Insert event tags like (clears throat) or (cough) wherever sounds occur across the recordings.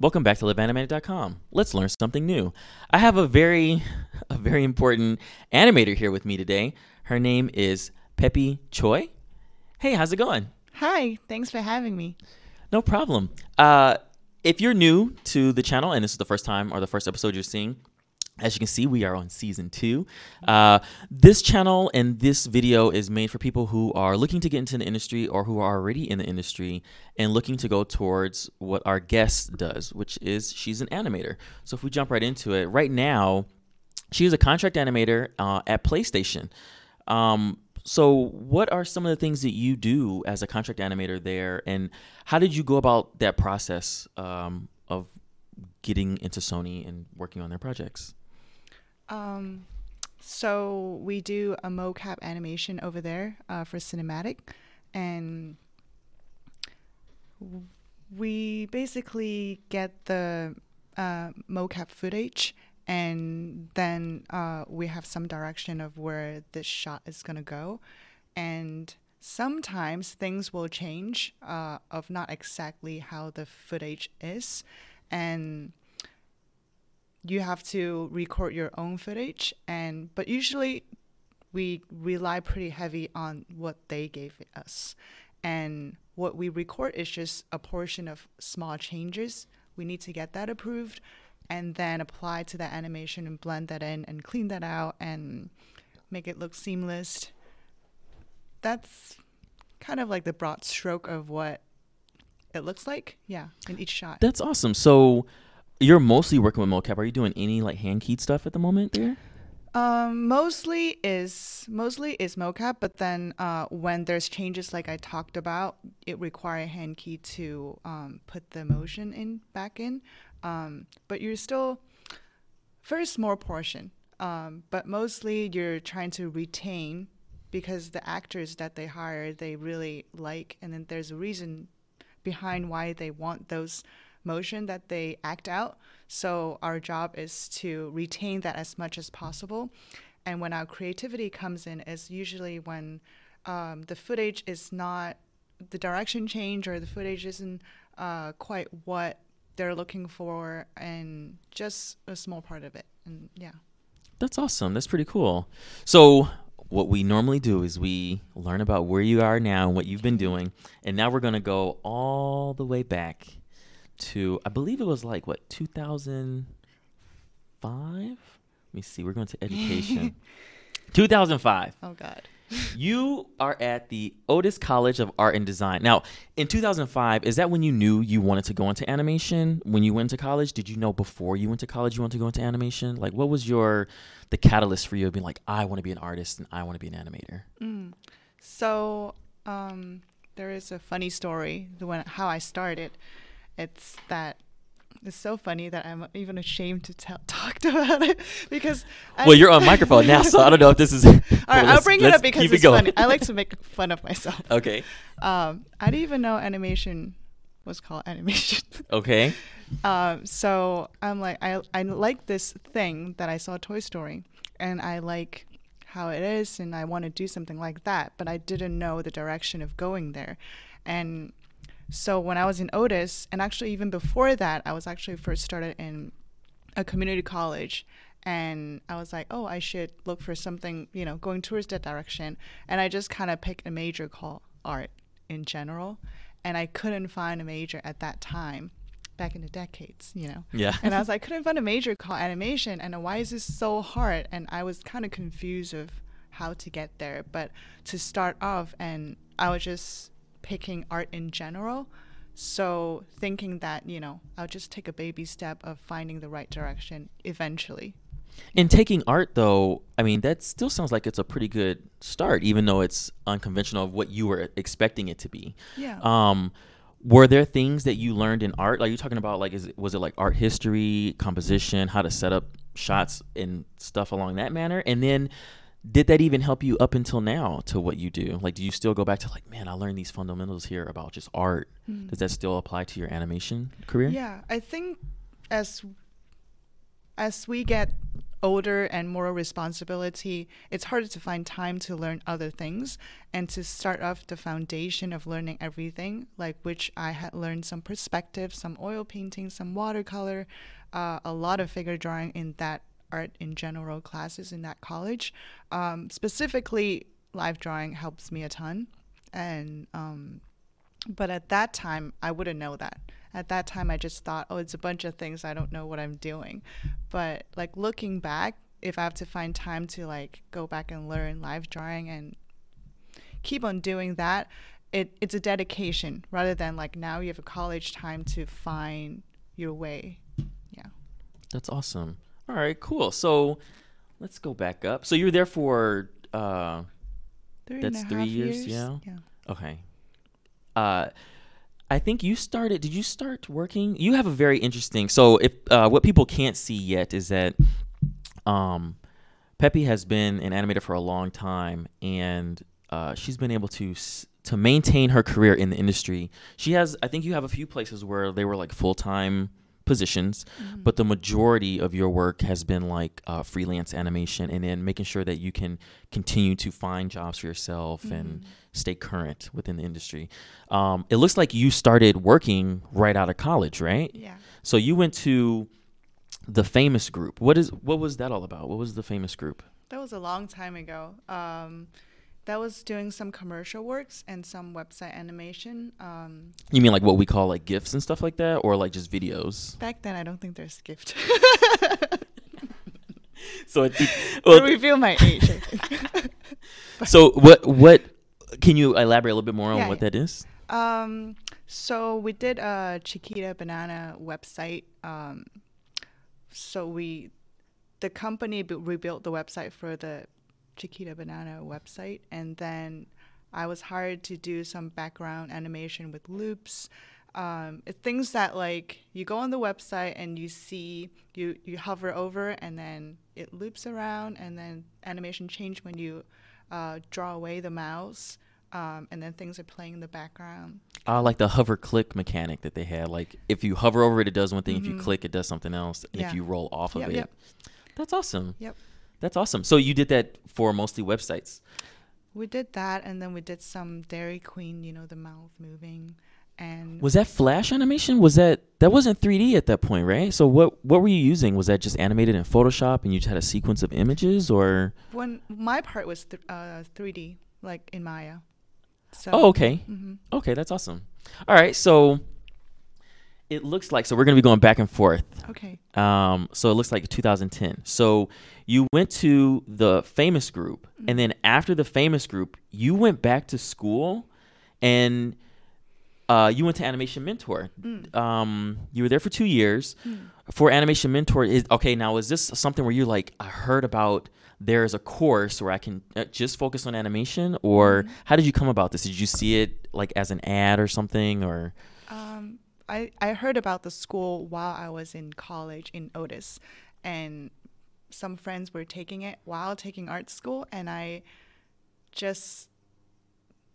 Welcome back to liveanimated.com. Let's learn something new. I have a very (laughs) a very important animator here with me today. Her name is Peppy Choi. Hey, how's it going? Hi, thanks for having me. No problem. Uh, if you're new to the channel and this is the first time or the first episode you're seeing, as you can see, we are on season two. Uh, this channel and this video is made for people who are looking to get into the industry or who are already in the industry and looking to go towards what our guest does, which is she's an animator. So if we jump right into it, right now, she is a contract animator uh, at PlayStation. Um, so what are some of the things that you do as a contract animator there, and how did you go about that process um, of getting into Sony and working on their projects? Um, so we do a mocap animation over there uh, for cinematic, and we basically get the uh, mocap footage, and then uh, we have some direction of where this shot is gonna go, and sometimes things will change uh, of not exactly how the footage is, and you have to record your own footage and but usually we rely pretty heavy on what they gave us. And what we record is just a portion of small changes. We need to get that approved and then apply to that animation and blend that in and clean that out and make it look seamless. That's kind of like the broad stroke of what it looks like yeah in each shot. That's awesome. So you're mostly working with mocap. Are you doing any like hand keyed stuff at the moment there? Um, mostly is mostly is mocap, but then uh, when there's changes like I talked about, it require hand key to um, put the motion in back in. Um, but you're still very small portion. Um, but mostly you're trying to retain because the actors that they hire they really like, and then there's a reason behind why they want those motion that they act out. So our job is to retain that as much as possible. And when our creativity comes in, is usually when um, the footage is not the direction change or the footage isn't uh, quite what they're looking for, and just a small part of it. And yeah. That's awesome. That's pretty cool. So what we normally do is we learn about where you are now and what you've been doing, and now we're gonna go all the way back to I believe it was like what 2005. Let me see. We're going to education. (laughs) 2005. Oh God. (laughs) You are at the Otis College of Art and Design. Now, in 2005, is that when you knew you wanted to go into animation? When you went to college, did you know before you went to college you wanted to go into animation? Like, what was your the catalyst for you being like, I want to be an artist and I want to be an animator? Mm. So um, there is a funny story. The when how I started. It's that it's so funny that I'm even ashamed to tell (laughs) talk about it because. I- Well, you're on microphone now, so I don't know if this is. (laughs) All right, (laughs) I'll bring it up because keep it it's funny. I like to make fun of myself. Okay. Um, I didn't even know animation was called animation. Okay. um, so I'm like, I I like this thing that I saw Toy Story, and I like how it is, and I want to do something like that, but I didn't know the direction of going there, and so when I was in Otis, and actually even before that, I was actually first started in a community college. And I was like, oh, I should look for something, you know, going towards that direction. And I just kind of picked a major called art in general. And I couldn't find a major at that time, back in the decades, you know. Yeah. And I was like, I couldn't find a major called animation. And why is this so hard? And I was kind of confused of how to get there. But to start off, and I was just picking art in general. So thinking that, you know, I'll just take a baby step of finding the right direction eventually. In taking art, though, I mean, that still sounds like it's a pretty good start, even though it's unconventional of what you were expecting it to be. Yeah. Um, were there things that you learned in art? Like you talking about, like, is it, was it like art history, composition, how to set up shots and stuff along that manner? And then, did that even help you up until now to what you do? Like, do you still go back to like, man, I learned these fundamentals here about just art? Mm. Does that still apply to your animation career? Yeah, I think as as we get older and more responsibility, it's harder to find time to learn other things and to start off the foundation of learning everything, like which I had learned some perspective, some oil painting, some watercolor, uh, a lot of figure drawing in that art in general classes in that college. Um, specifically, live drawing helps me a ton, and um, but at that time I wouldn't know that at that time I just thought, oh, it's a bunch of things I don't know what I'm doing. But like looking back, if I have to find time to like go back and learn live drawing and keep on doing that, it it's a dedication rather than like now you have a college time to find your way. Yeah. That's awesome. All right, cool. So let's go back up. So you were there for uh Three That's and a three half years, yeah? Yeah. Okay. Uh, I think you started. Did you start working? You have a very interesting. So if uh, what people can't see yet is that, um, Peppy has been an animator for a long time, and uh, she's been able to s- to maintain her career in the industry. She has. I think you have a few places where they were like full time positions, Mm-hmm. but the majority of your work has been like uh, freelance animation, and then making sure that you can continue to find jobs for yourself and Mm-hmm. stay current within the industry. Um, it looks like you started working right out of college, right? Yeah. So you went to the famous group. What is what was that all about? What was the famous group? That was a long time ago. Um, that was doing some commercial works and some website animation. Um, You mean like what we call like gifs and stuff like that, or like just videos? back then, I don't think there's gift. (laughs) So it, (laughs) well, reveal my age. (laughs) So what what can you elaborate a little bit more on Yeah, what yeah. that is? Um, so we did a Chiquita Banana website. Um, so we, the company bu- rebuilt the website for the Chiquita Banana website, and then I was hired to do some background animation with loops. Um, things that like you go on the website and you see you you hover over and then it loops around and then animation change when you uh, draw away the mouse um, and then things are playing in the background. Uh, like the hover click mechanic that they had. Like if you hover over it, it does one thing. If you click, it does something else. And Mm-hmm. Yeah. if you roll off of Yep, it, yep. that's awesome. Yep. That's awesome. So you did that for mostly websites. We did that, and then we did some Dairy Queen, you know, the mouth moving, and Was that flash animation? Was that that wasn't 3D at that point, right? So what what were you using? Was that just animated in Photoshop and you just had a sequence of images or when my part was th- uh, 3D, like in Maya. So. Oh, okay. hmm Okay, that's awesome. All right, so it looks like so we're going to be going back and forth. Okay. Um, so it looks like 2010. So you went to the famous group, and then after the famous group, you went back to school, and uh, you went to Animation Mentor. Um, you were there for two years. For Animation Mentor, is okay. Now, is this something where you're like, I heard about there's a course where I can uh, just focus on animation, or how did you come about this? Did you see it like as an ad or something, or Um, I, I heard about the school while I was in college in Otis, and some friends were taking it while taking art school, and I just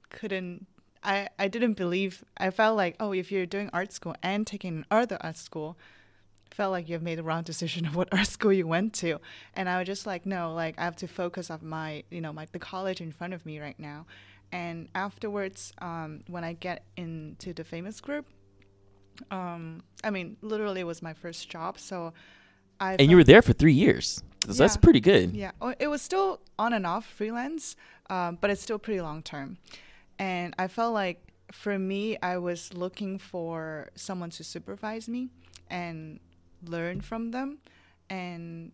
couldn't. I, I didn't believe. I felt like, oh, if you're doing art school and taking other art school, felt like you've made the wrong decision of what (laughs) art school you went to. And I was just like, no, like I have to focus on my, you know, like the college in front of me right now. And afterwards, um, when I get into the famous group, um, I mean, literally it was my first job, so I. and you were there for three years. So That's pretty good. Yeah, oh, it was still on and off freelance, um, but it's still pretty long term. And I felt like for me, I was looking for someone to supervise me and learn from them, and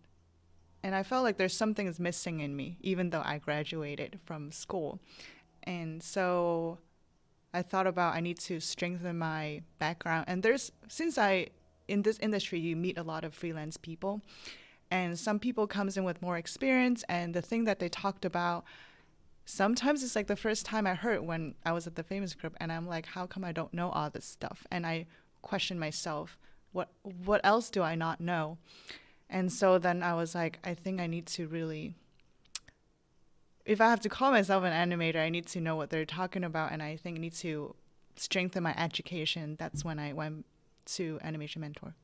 and I felt like there's something is missing in me, even though I graduated from school. And so I thought about I need to strengthen my background. And there's since I in this industry you meet a lot of freelance people. And some people comes in with more experience. And the thing that they talked about sometimes it's like the first time I heard when I was at the famous group. And I'm like how come I don't know all this stuff? And I question myself what what else do I not know? And so then I was like I think I need to really if I have to call myself an animator I need to know what they're talking about and I think I need to strengthen my education that's when I went to animation mentor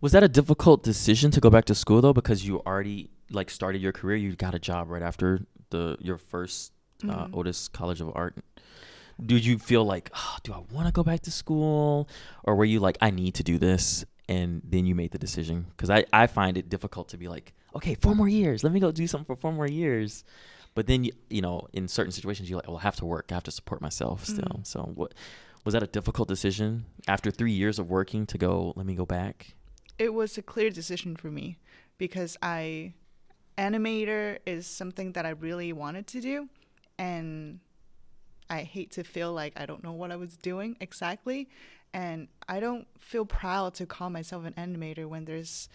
Was that a difficult decision to go back to school though, because you already like started your career? You got a job right after the your first uh, Mhm. Otis College of Art. Did you feel like, oh, do I want to go back to school, or were you like, I need to do this, and then you made the decision? Because I I find it difficult to be like, okay, four more years, let me go do something for four more years, but then you you know in certain situations you're like, well, I have to work, I have to support myself still. Mhm. So what was that a difficult decision after three years of working to go? Let me go back. It was a clear decision for me because I animator is something that I really wanted to do and I hate to feel like I don't know what I was doing exactly and I don't feel proud to call myself an animator when there's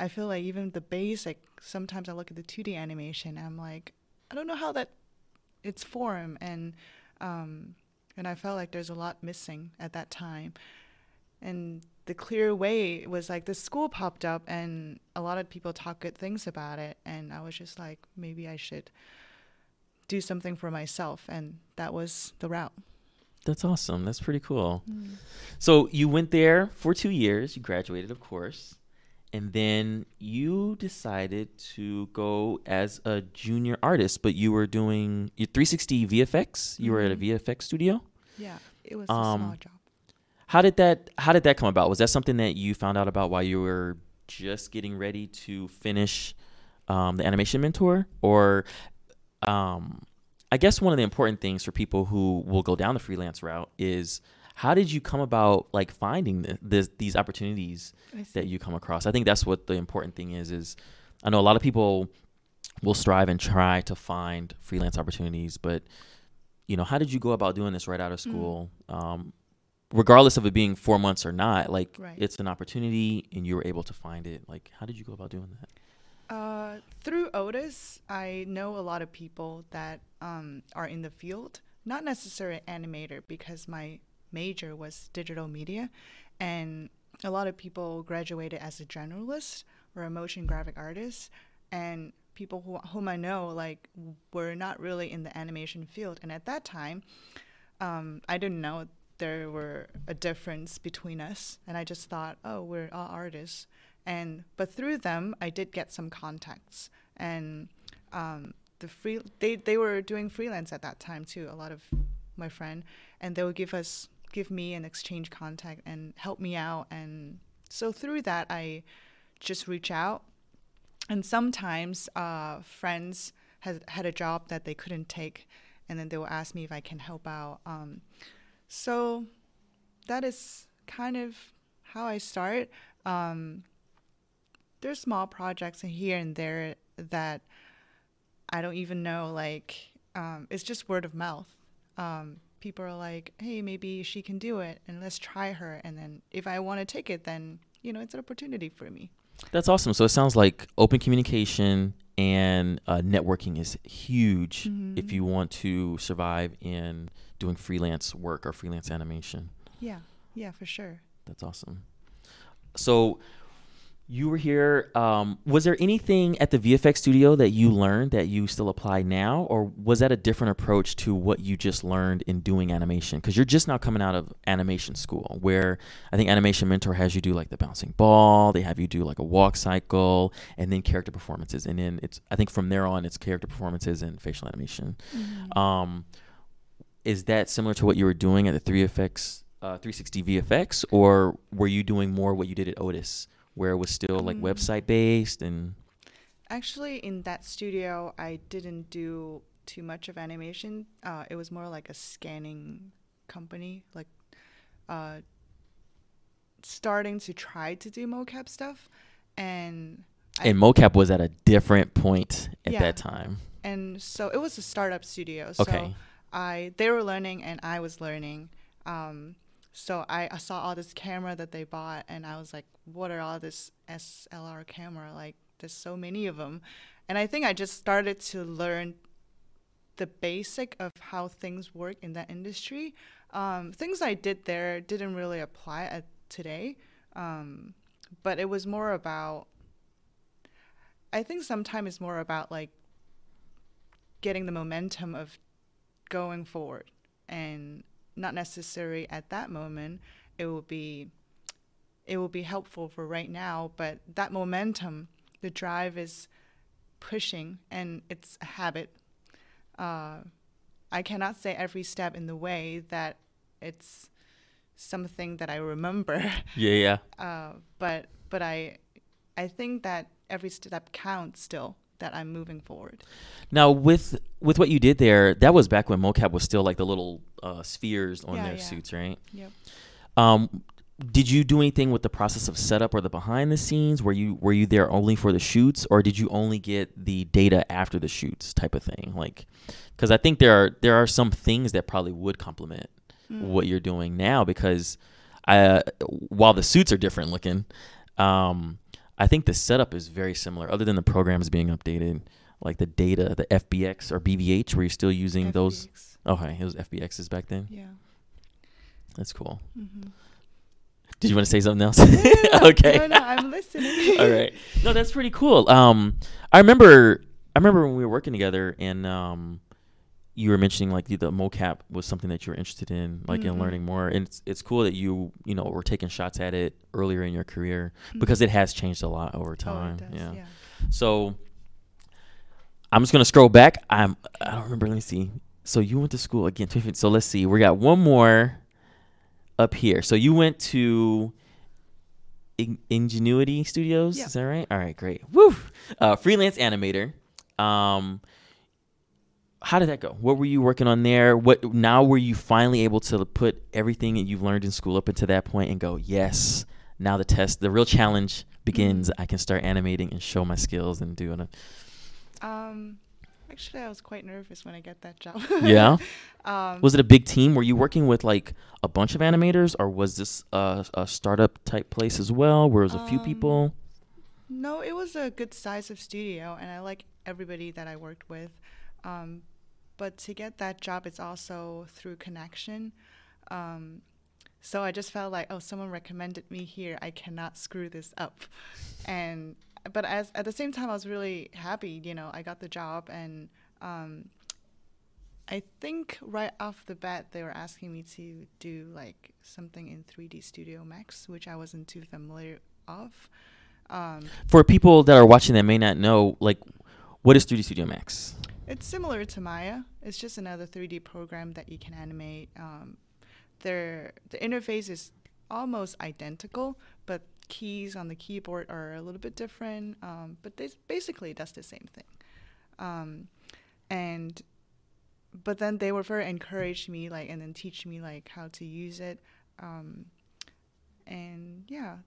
I feel like even the basic sometimes I look at the 2D animation I'm like I don't know how that it's form and um and I felt like there's a lot missing at that time and the clear way was like the school popped up and a lot of people talk good things about it and i was just like maybe i should do something for myself and that was the route That's awesome. That's pretty cool. So you went there for two years. You graduated, of course, and then you decided to go as a junior artist. But you were doing your 360 VFX. You were at a Mhm. VFX studio. yeah it was a Um, small job How did that How did that come about? Was that something that you found out about while you were just getting ready to finish um, the animation mentor, or um, I guess one of the important things for people who will go down the freelance route is how did you come about like finding the, this, these opportunities that you come across? I think that's what the important thing is. Is I know a lot of people will strive and try to find freelance opportunities, but you know, how did you go about doing this right out of Mm. school? Um, regardless of it being four months or not, like Right. it's an opportunity and you were able to find it. Like, how did you go about doing that? Uh, through Otis, I know a lot of people that um, are in the field, not necessarily animator, because my major was digital media, and a lot of people graduated as a generalist or a motion graphic artist, and people who, whom I know like were not really in the animation field, and at that time, um, I didn't know there were a difference between us, and I just thought, oh, we're all artists. And but through them i did get some contacts and um, the free they, they were doing freelance at that time too a lot of my friend and they would give us give me an exchange contact and help me out and so through that i just reach out and sometimes uh, friends has had a job that they couldn't take and then they will ask me if i can help out um, so that is kind of how i start um, there's small projects here and there that I don't even know. Like, um, it's just word of mouth. Um, people are like, hey, maybe she can do it and let's try her. And then if I want to take it, then, you know, it's an opportunity for me. That's awesome. So it sounds like open communication and uh, networking is huge if Mhm. you want to survive in doing freelance work or freelance animation. Yeah. Yeah, for sure. That's awesome. So you were here. Um, was there anything at the VFX studio that you learned that you still apply now, or was that a different approach to what you just learned in doing animation? Because you're just now coming out of animation school, where I think Animation Mentor has you do like the bouncing ball, they have you do like a walk cycle, and then character performances, and then it's I think from there on it's character performances and facial animation. Um, is that similar to what you were doing at the 3FX, uh, 360 VFX, or were you doing more what you did at Otis, where it was still like Um, website based and Actually, in that studio, I didn't do too much of animation. Uh, it was more like a scanning company, like uh, starting to try to do mocap stuff, and I- mocap was at a different point at Yeah. that time. and so it was a startup studio. So Okay. I they were learning and I was learning. Um, so I, I saw all this camera that they bought and I was like, what are all this SLR camera? Like there's so many of them. And I think I just started to learn the basic of how things work in that industry. Um, things I did there didn't really apply at today. Um, but it was more about I think sometimes it's more about like getting the momentum of going forward and not necessary at that moment it will be it will be helpful for right now. But that momentum, the drive is pushing, and it's a habit. Uh, I cannot say every step in the way that it's something that I remember. (laughs) Yeah, yeah. Uh, but but I I think that every step counts still that I'm moving forward. Now with with what you did there, that was back when mocap was still like the little uh, spheres on Yeah, their yeah. suits, right? Yep. Um, did you do anything with the process of setup or the behind the scenes? Were you were you there only for the shoots, or did you only get the data after the shoots type of thing? Like, because I think there are there are some things that probably would complement Mm. what you're doing now. Because I, while the suits are different looking, um, I think the setup is very similar. Other than the programs being updated, like the data, the FBX or BVH, were you still using those? FBX. Okay, it was FBXs back then. Yeah. That's cool. Mm-hmm. Did you want to say something else? (laughs) (laughs) okay. No, no, I'm listening. (laughs) All right. No, that's pretty cool. Um, I remember, I remember when we were working together, and um, you were mentioning like the, the mocap was something that you were interested in, like in Mhm. learning more. And it's it's cool that you you know were taking shots at it earlier in your career Mhm. because it has changed a lot over Oh, time. it does, yeah. yeah. So I'm just gonna scroll back. I'm I don't remember. Let me see. So you went to school again. So let's see. We got one more up here. So you went to In- Ingenuity Studios. Yeah. Is that right? All right, great. Woo! Uh, freelance animator. Um, how did that go? What were you working on there? What now were you finally able to put everything that you've learned in school up into that point and go, yes, now the test, the real challenge begins. I can start animating and show my skills and doing it. Um, actually, I was quite nervous when I got that job. (laughs) Yeah? (laughs) um, Was it a big team? Were you working with like a bunch of animators, or was this a, a startup type place as well, where it was a few Um, people? No, it was a good size of studio, and I like everybody that I worked with. Um, but to get that job, it's also through connection. Um, so I just felt like, oh, someone recommended me here. I cannot screw this up. And but as at the same time, I was really happy. You know, I got the job, and um, I think right off the bat they were asking me to do like something in 3D Studio Max, which I wasn't too familiar of. Um, For people that are watching that may not know, like, what is 3D Studio Max? It's similar to Maya. It's just another 3D program that you can animate. Um, the interface is almost identical, but keys on the keyboard are a little bit different. Um, but they basically does the same thing. Um, and but then they were very encouraged me like and then teach me like how to use it. Um, and yeah,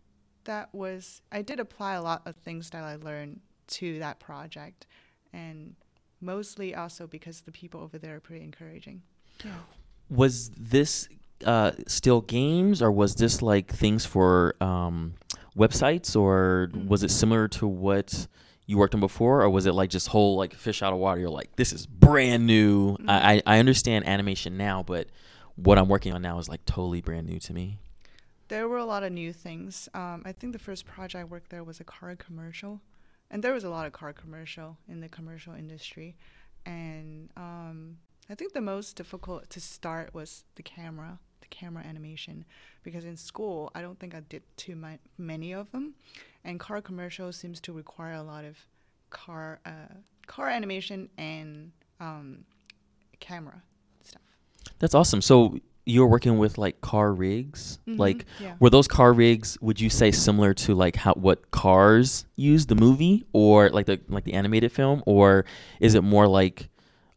that was I did apply a lot of things that I learned to that project, and mostly also because the people over there are pretty encouraging. Yeah. Was this uh, still games, or was this like things for um, websites, or Mm. was it similar to what you worked on before, or was it like just whole like fish out of water? You're like, this is brand new. Mm. I, I I understand animation now, but what I'm working on now is like totally brand new to me. There were a lot of new things. Um, I think the first project I worked there was a car commercial, and there was a lot of car commercial in the commercial industry, and um, I think the most difficult to start was the camera, the camera animation, because in school I don't think I did too mi- many of them, and car commercial seems to require a lot of car uh, car animation and um, camera stuff. That's awesome. So you're working with like car rigs, Mhm, like yeah. were those car rigs? Would you say similar to like how what Cars use the movie, or like the like the animated film, or is it more like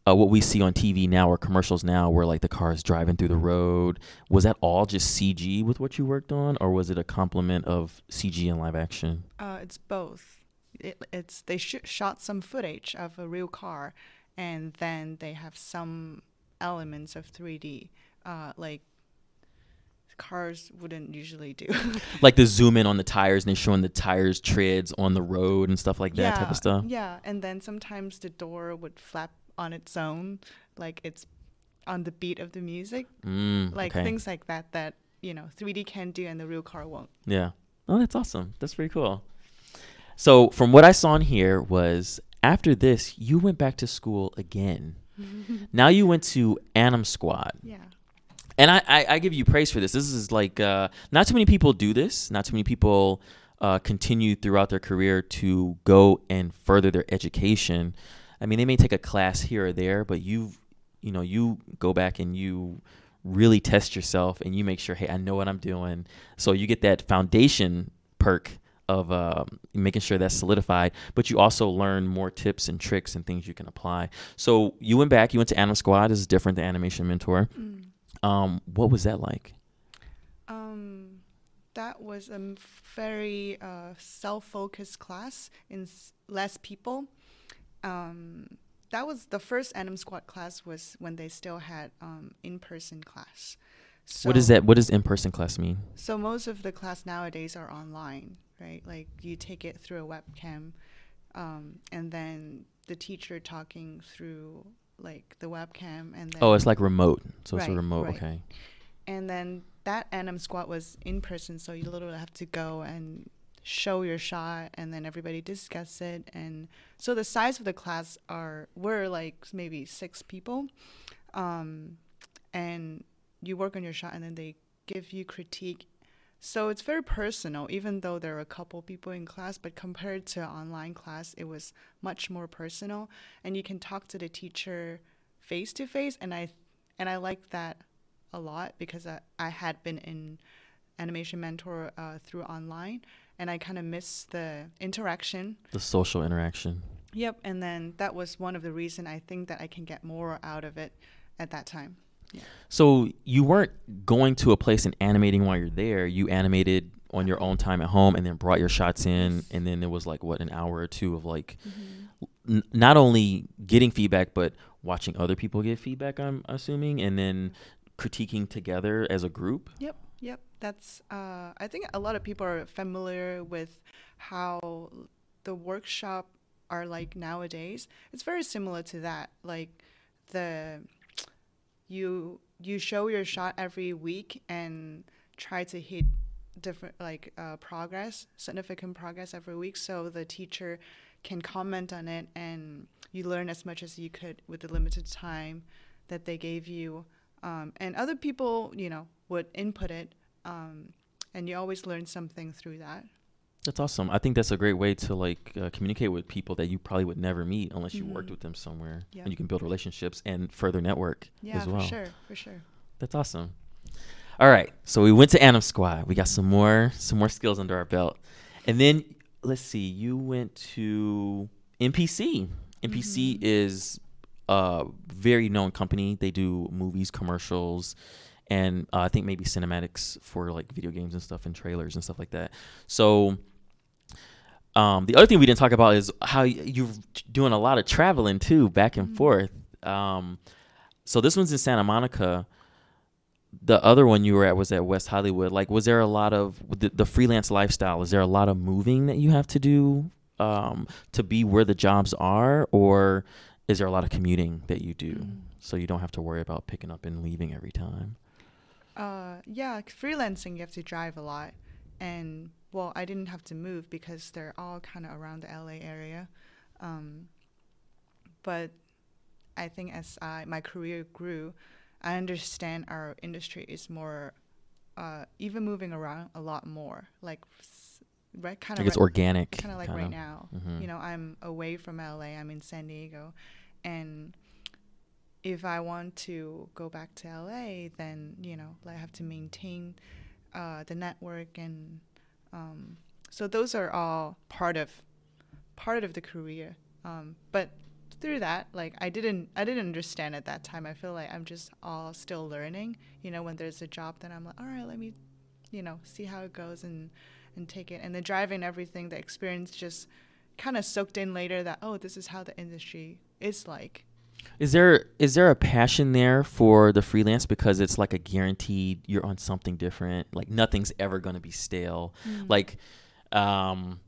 uh, what we see on TV now or commercials now, where like the cars driving through the road? Was that all just CG with what you worked on, or was it a complement of CG and live action? Uh, it's both. It, it's they sh- shot some footage of a real car, and then they have some elements of 3D, uh, like cars wouldn't usually do. (laughs) Like the zoom in on the tires and they're showing the tires treads on the road and stuff like that type of stuff. Yeah, and then sometimes the door would flap on its own, like it's on the beat of the music, Mm, like okay. things like that that you know 3D can do and the real car won't. Yeah. Oh, that's awesome. That's pretty cool. So, from what I saw in here was after this, you went back to school again. (laughs) now you went to Anim Squad. Yeah. And I, I, I give you praise for this. This is like uh, not too many people do this. Not too many people uh, continue throughout their career to go and further their education. I mean, they may take a class here or there, but you you know you go back and you really test yourself and you make sure, hey, I know what I'm doing. So you get that foundation perk of uh, making sure that's solidified, but you also learn more tips and tricks and things you can apply. So you went back, you went to Anim Squad. This is different than Animation Mentor. Mm. Um, what was that like? Um, that was a very uh, self-focused class in less people. Um, that was the first Anim Squad class was when they still had um, in-person class. So, what is that? What does in-person class mean? So most of the class nowadays are online, right? Like you take it through a webcam, um, and then the teacher talking through like the webcam, and then Oh, it's like remote. So it's a remote. right. Okay. and then that Anim Squad was in person, so you literally have to go and show your shot, and then everybody discuss it, and so the size of the class are were like maybe six people, um, and you work on your shot, and then they give you critique. So it's very personal, even though there are a couple people in class, but compared to online class, it was much more personal, and you can talk to the teacher face to face, and I and I like that a lot because I, I had been in animation mentor uh, through online and I kind of miss the interaction. The social interaction. Yep, and then that was one of the reason I think that I can get more out of it at that time. So you weren't going to a place and animating while you're there. You animated on your own time at home, and then brought your shots in, and then there was like what an hour or two of like Mm-hmm. n- not only getting feedback but watching other people get feedback. I'm assuming, and then critiquing together as a group. Yep, yep. That's uh, I think a lot of people are familiar with how the workshop are like nowadays. It's very similar to that. Like the you you show your shot every week and try to hit different like uh, progress, significant progress every week, so the teacher can comment on it and you learn as much as you could with the limited time that they gave you. Um, and other people you know would input it um, and you always learn something through that That's awesome. I think that's a great way to like uh, communicate with people that you probably would never meet unless you worked Mhm. with them somewhere, Yeah. and you can build relationships and further network yeah as well. for sure for sure That's awesome. All right, so we went to Anim Squad. We got some more some more skills under our belt, and then let's see. You went to MPC. MPC Mhm. is a very known company. They do movies, commercials, and uh, I think maybe cinematics for like video games and stuff, and trailers and stuff like that. So. Um, the other thing we didn't talk about is how you're doing a lot of traveling too, back and Mhm. forth. Um, so this one's in Santa Monica. The other one you were at was at West Hollywood. Like, was there a lot of the, the freelance lifestyle? Is there a lot of moving that you have to do um, to be where the jobs are, or is there a lot of commuting that you do Mm. so you don't have to worry about picking up and leaving every time? Uh, yeah, freelancing you have to drive a lot, and well, I didn't have to move because they're all kind of around the LA area. Um, but I think as I my career grew, I understand our industry is more, uh, even moving around a lot more, like right kind of Like it's organic, kind of like right now. Mhm. You know, I'm away from LA. I'm in San Diego, and if I want to go back to LA, then you know, I have to maintain uh, the network, and um, so those are all part of part of the career. Um, but through that, like I didn't I didn't understand at that time. I feel like I'm just all still learning. You know, when there's a job, then I'm like, all right, let me, you know, see how it goes and and take it. And the driving everything, the experience just kind of soaked in later that oh, this is how the industry is like. Is there is there a passion there for the freelance because it's like a guaranteed you're on something different like nothing's ever going to be stale Mm. like um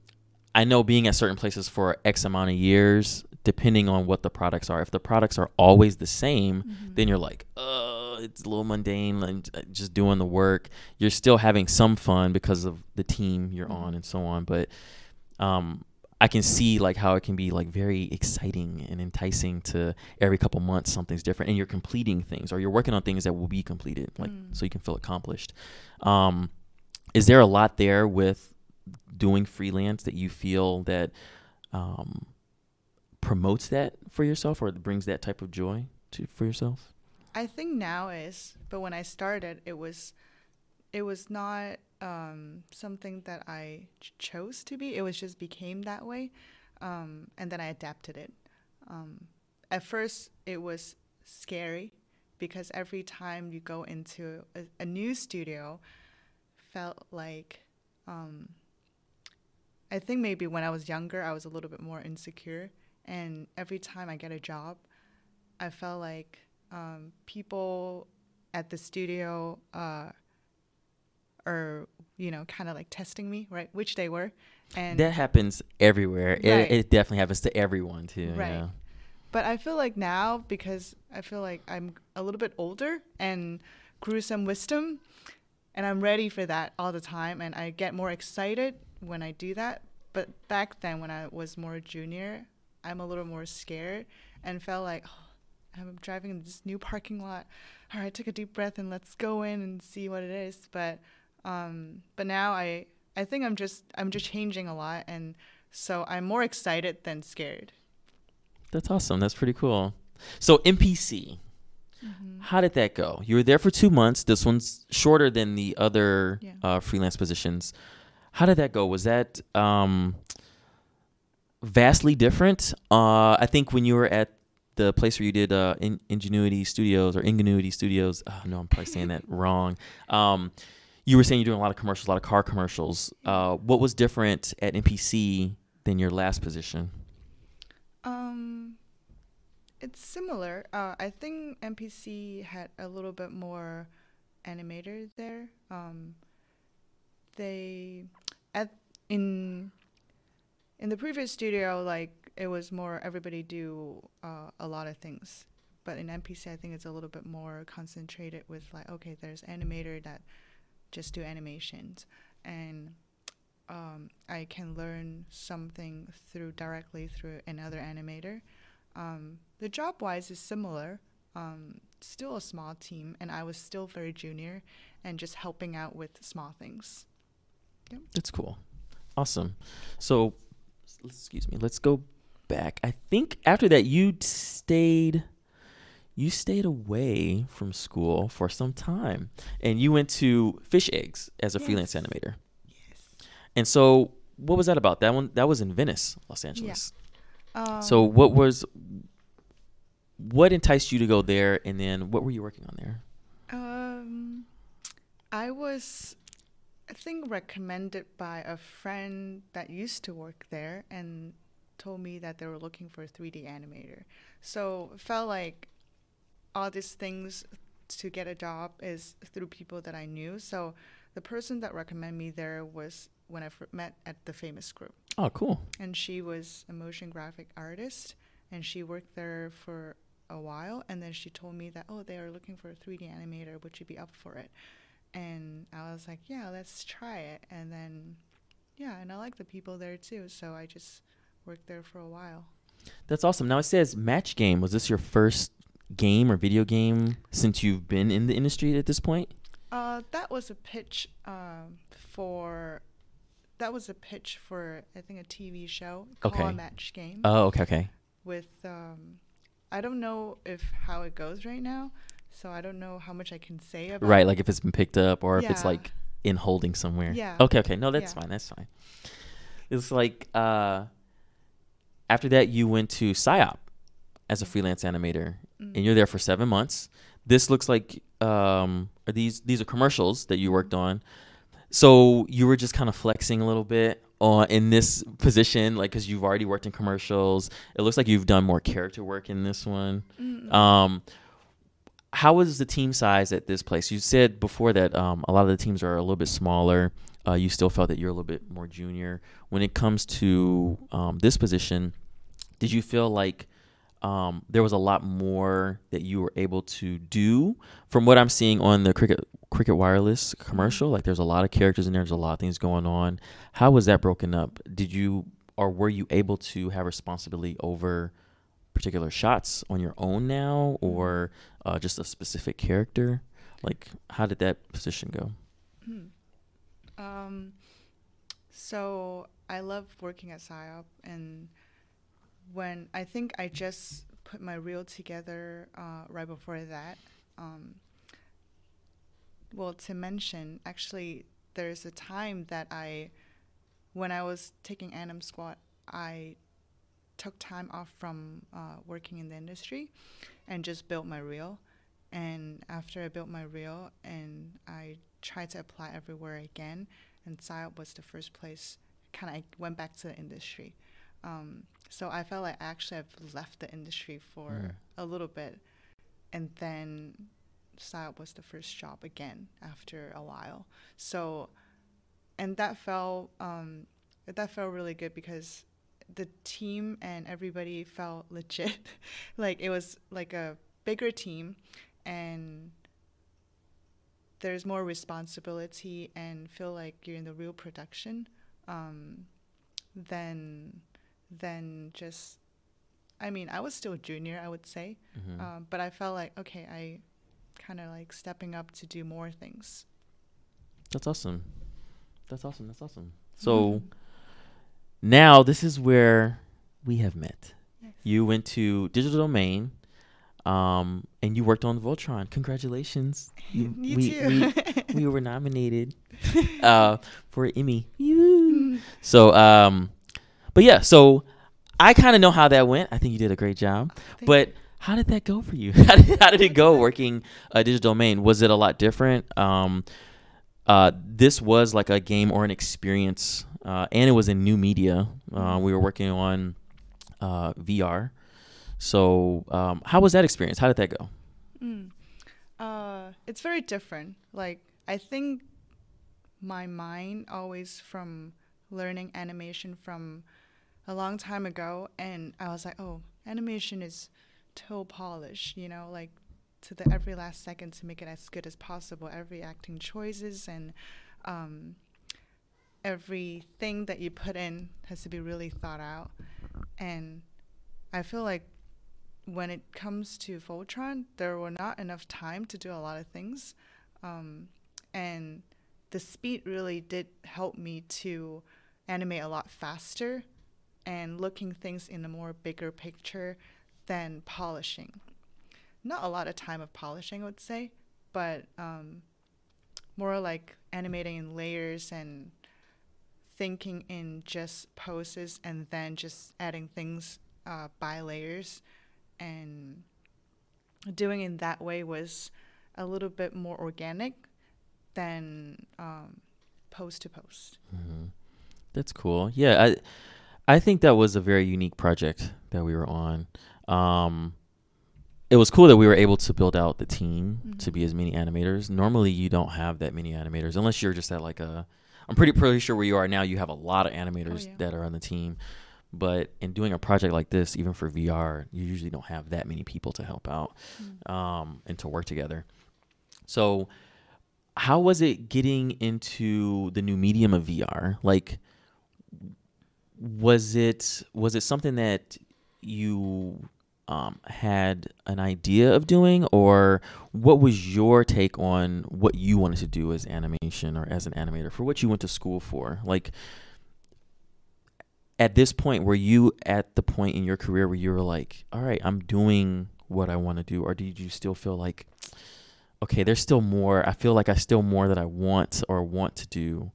I know being at certain places for X amount of years depending on what the products are if the products are always the same Mhm. then you're like uh it's a little mundane and uh, just doing the work you're still having some fun because of the team you're Mhm. on and so on but um I can see like how it can be like very exciting and enticing to every couple months something's different and you're completing things or you're working on things that will be completed like Mm. so you can feel accomplished. Um, is there a lot there with doing freelance that you feel that um, promotes that for yourself or brings that type of joy to for yourself? I think now is, but when I started, it was, it was not um, something that I ch- chose to be. It was just became that way, um, and then I adapted it. Um, at first, it was scary because every time you go into a, a new studio, felt like. Um, I think maybe when I was younger, I was a little bit more insecure, and every time I get a job, I felt like um, people at the studio uh, are, you know, kind of like testing me, right? Which they were, and that happens everywhere. Right. It, it definitely happens to everyone too. Right. Yeah. But I feel like now because I feel like I'm a little bit older and grew some wisdom, and I'm ready for that all the time, and I get more excited when I do that. But back then, when I was more junior, I'm a little more scared and felt like oh, I'm driving in this new parking lot. All right, take a deep breath and let's go in and see what it is. But um, but now I I think I'm just I'm just changing a lot, and so I'm more excited than scared. That's awesome. That's pretty cool. So MPC, Mm-hmm. how did that go? You were there for two months. This one's shorter than the other Yeah. uh, freelance positions. How did that go? Was that um, vastly different? Uh, I think when you were at the place where you did uh, in- Ingenuity Studios or Ingenuity Studios. Oh, no, I'm probably saying that (laughs) wrong. Um, you were saying you're doing a lot of commercials, a lot of car commercials. Uh, what was different at MPC than your last position? Um, it's similar. Uh, I think MPC had a little bit more animator there. Um, they at in in the previous studio, like it was more everybody do uh, a lot of things. But in MPC, I think it's a little bit more concentrated with like, okay, there's animator that just do animations, and um, I can learn something through directly through another animator. Um, the job wise is similar. Um, still a small team, and I was still very junior and just helping out with small things. That's cool. Awesome. So, excuse me. Let's go back. I think after that you stayed you stayed away from school for some time and you went to Fish Eggs as a freelance animator. Yes. And so what was that about? That one that was in Venice, Los Angeles. Um, So what was what enticed you to go there and then what were you working on there? Um, I was, I think, recommended by a friend that used to work there and told me that they were looking for a 3D animator. So it felt like all these things to get a job is through people that I knew. So the person that recommended me there was when I met at the famous group Oh, cool. and she was a motion graphic artist and she worked there for a while and then she told me that oh they are looking for a 3d animator would you be up for it and i was like yeah let's try it and then yeah and i like the people there too so i just worked there for a while That's awesome. Now it says Match Game. Was this your first game or video game since you've been in the industry at this point? uh, that was a pitch um, for that was a pitch for i think a tv show called Okay. match game Oh, okay, okay. with um I don't know if how it goes right now, so I don't know how much I can say about Right, like if it's been picked up or if it's like in holding somewhere. Yeah. Okay, okay. No, that's Yeah. fine. That's fine. It's like uh after that you went to PsyOp as a freelance animator Mm. and you're there for 7 months. This looks like um are these these are commercials that you worked on. So you were just kind of flexing a little bit on in this position like cuz you've already worked in commercials. It looks like you've done more character work in this one. Mm, Um, how is the team size at this place? You said before that um, a lot of the teams are a little bit smaller. Uh, you still felt that you're a little bit more junior. When it comes to um, this position, did you feel like um, there was a lot more that you were able to do? From what I'm seeing on the Cricket Cricket Wireless commercial, like there's a lot of characters in there. There's a lot of things going on. How was that broken up? Did you or were you able to have responsibility over particular shots on your own now, or uh, just a specific character? Like, how did that position go? Um, so I love working at PSYOP, and when I think I just put my reel together uh, right before that. Um, well, to mention, actually, there's a time that I, when I was taking Anim Squad, I took time off from uh, working in the industry and just built my reel. And after I built my reel and I tried to apply everywhere again, and PSYOP was the first place, kind of I went back to the industry. Um, so I felt like I actually I've left the industry for Mm. a little bit. And then PSYOP was the first job again after a while. So, and that felt um, that felt really good because the team and everybody felt (laughs) legit. like it was like a bigger team, and there's more responsibility and feel like you're in the real production um, than than just. I mean, I was still a junior, I would say, Mhm. um, but I felt like okay, I kind of like stepping up to do more things. That's awesome. That's awesome. That's awesome. So now this is where we have met. Yes. You went to Digital Domain, um, and you worked on Voltron. Congratulations! You, (laughs) You we, too. we we (laughs) were nominated (laughs) uh, for an Emmy. Yoo. So, um, but yeah, so I kind of know how that went. I think you did a great job. But how did that go for you? (laughs) how, did, how did it go working a digital domain? Was it a lot different? Um, uh, this was like a game or an experience, uh, and it was in new media. Uh, we were working on uh, VR. So, um, how was that experience? How did that go? Mm. Uh, it's very different. Like I think my mind always from learning animation from a long time ago, and I was like, oh, animation is toe polish, you know, like to the every last second to make it as good as possible. Every acting choices and um, everything that you put in has to be really thought out, and I feel like when it comes to Voltron, there were not enough time to do a lot of things. Um, and the speed really did help me to animate a lot faster and looking things in a more bigger picture than polishing. Not a lot of time of polishing, I would say, but um, more like animating in layers and thinking in just poses and then just adding things uh, by layers and doing it that way was a little bit more organic than um, post to post. hmm That's cool. Yeah, I I think that was a very unique project that we were on. Um, it was cool that we were able to build out the team to Mhm. be as many animators. Normally, you don't have that many animators unless you're just at like a. I'm pretty pretty sure where you are now, you have a lot of animators yeah. that are on the team. But in doing a project like this, even for VR, you usually don't have that many people to help out um, and to work together. So, how was it getting into the new medium of VR? Like, was it was it something that you um, had an idea of doing, or what was your take on what you wanted to do as animation or as an animator for what you went to school for? Like, at this point, were you at the point in your career where you were like, all right, I'm doing what I want to do, or did you still feel like, okay, there's still more. I feel like I still more that I want or want to do.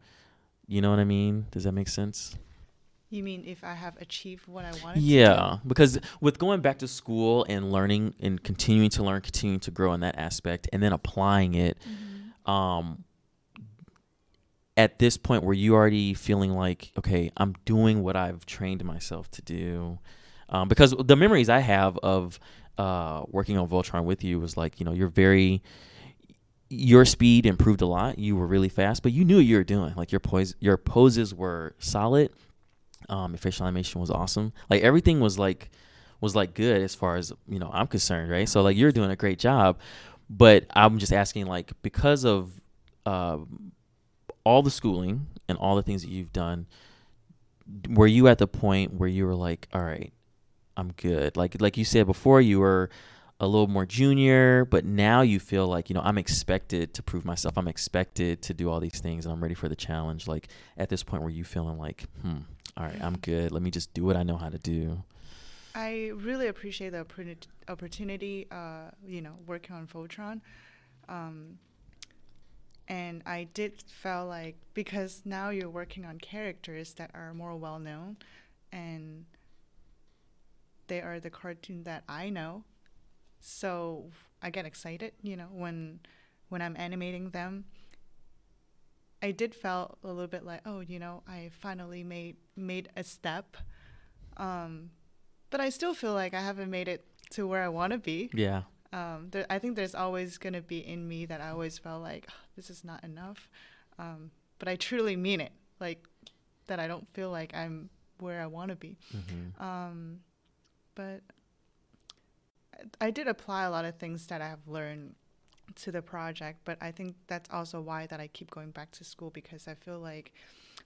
You know what I mean? Does that make sense? You mean if I have achieved what I wanted? Yeah, because with going back to school and learning and continuing to learn, continuing to grow in that aspect, and then applying it, do? um, at this point where you already feeling like, okay, I'm doing what I've trained myself to do, um, because the memories I have of uh, working on Voltron with you was like, you know, you're very your speed improved a lot. You were really fast, but you knew what you were doing. Like your pose, your poses were solid. Um, facial animation was awesome. Like everything was like was like good as far as you know I'm concerned, right? So like you're doing a great job, but I'm just asking like because of uh, all the schooling and all the things that you've done, were you at the point where you were like, all right, I'm good? Like like you said before, you were a little more junior, but now you feel like, you know, I'm expected to prove myself. I'm expected to do all these things and I'm ready for the challenge. Like at this point where you feeling like, hmm, all right, I'm good. Let me just do what I know how to do. I really appreciate the opportunity, uh, you know, working on Voltron. Um, and I did feel like because now you're working on characters that are more well known and they are the cartoon that I know so I get excited, you know, when when I'm animating them. I did felt a little bit like, oh, you know, I finally made made a step. Um, but I still feel like I haven't made it to where I want to be. Yeah. Um, there, I think there's always gonna be in me that I always felt like oh, this is not enough. Um, but I truly mean it, like that I don't feel like I'm where I want to be. Mm-hmm. Um, but I did apply a lot of things that I have learned to the project, but I think that's also why that I keep going back to school because I feel like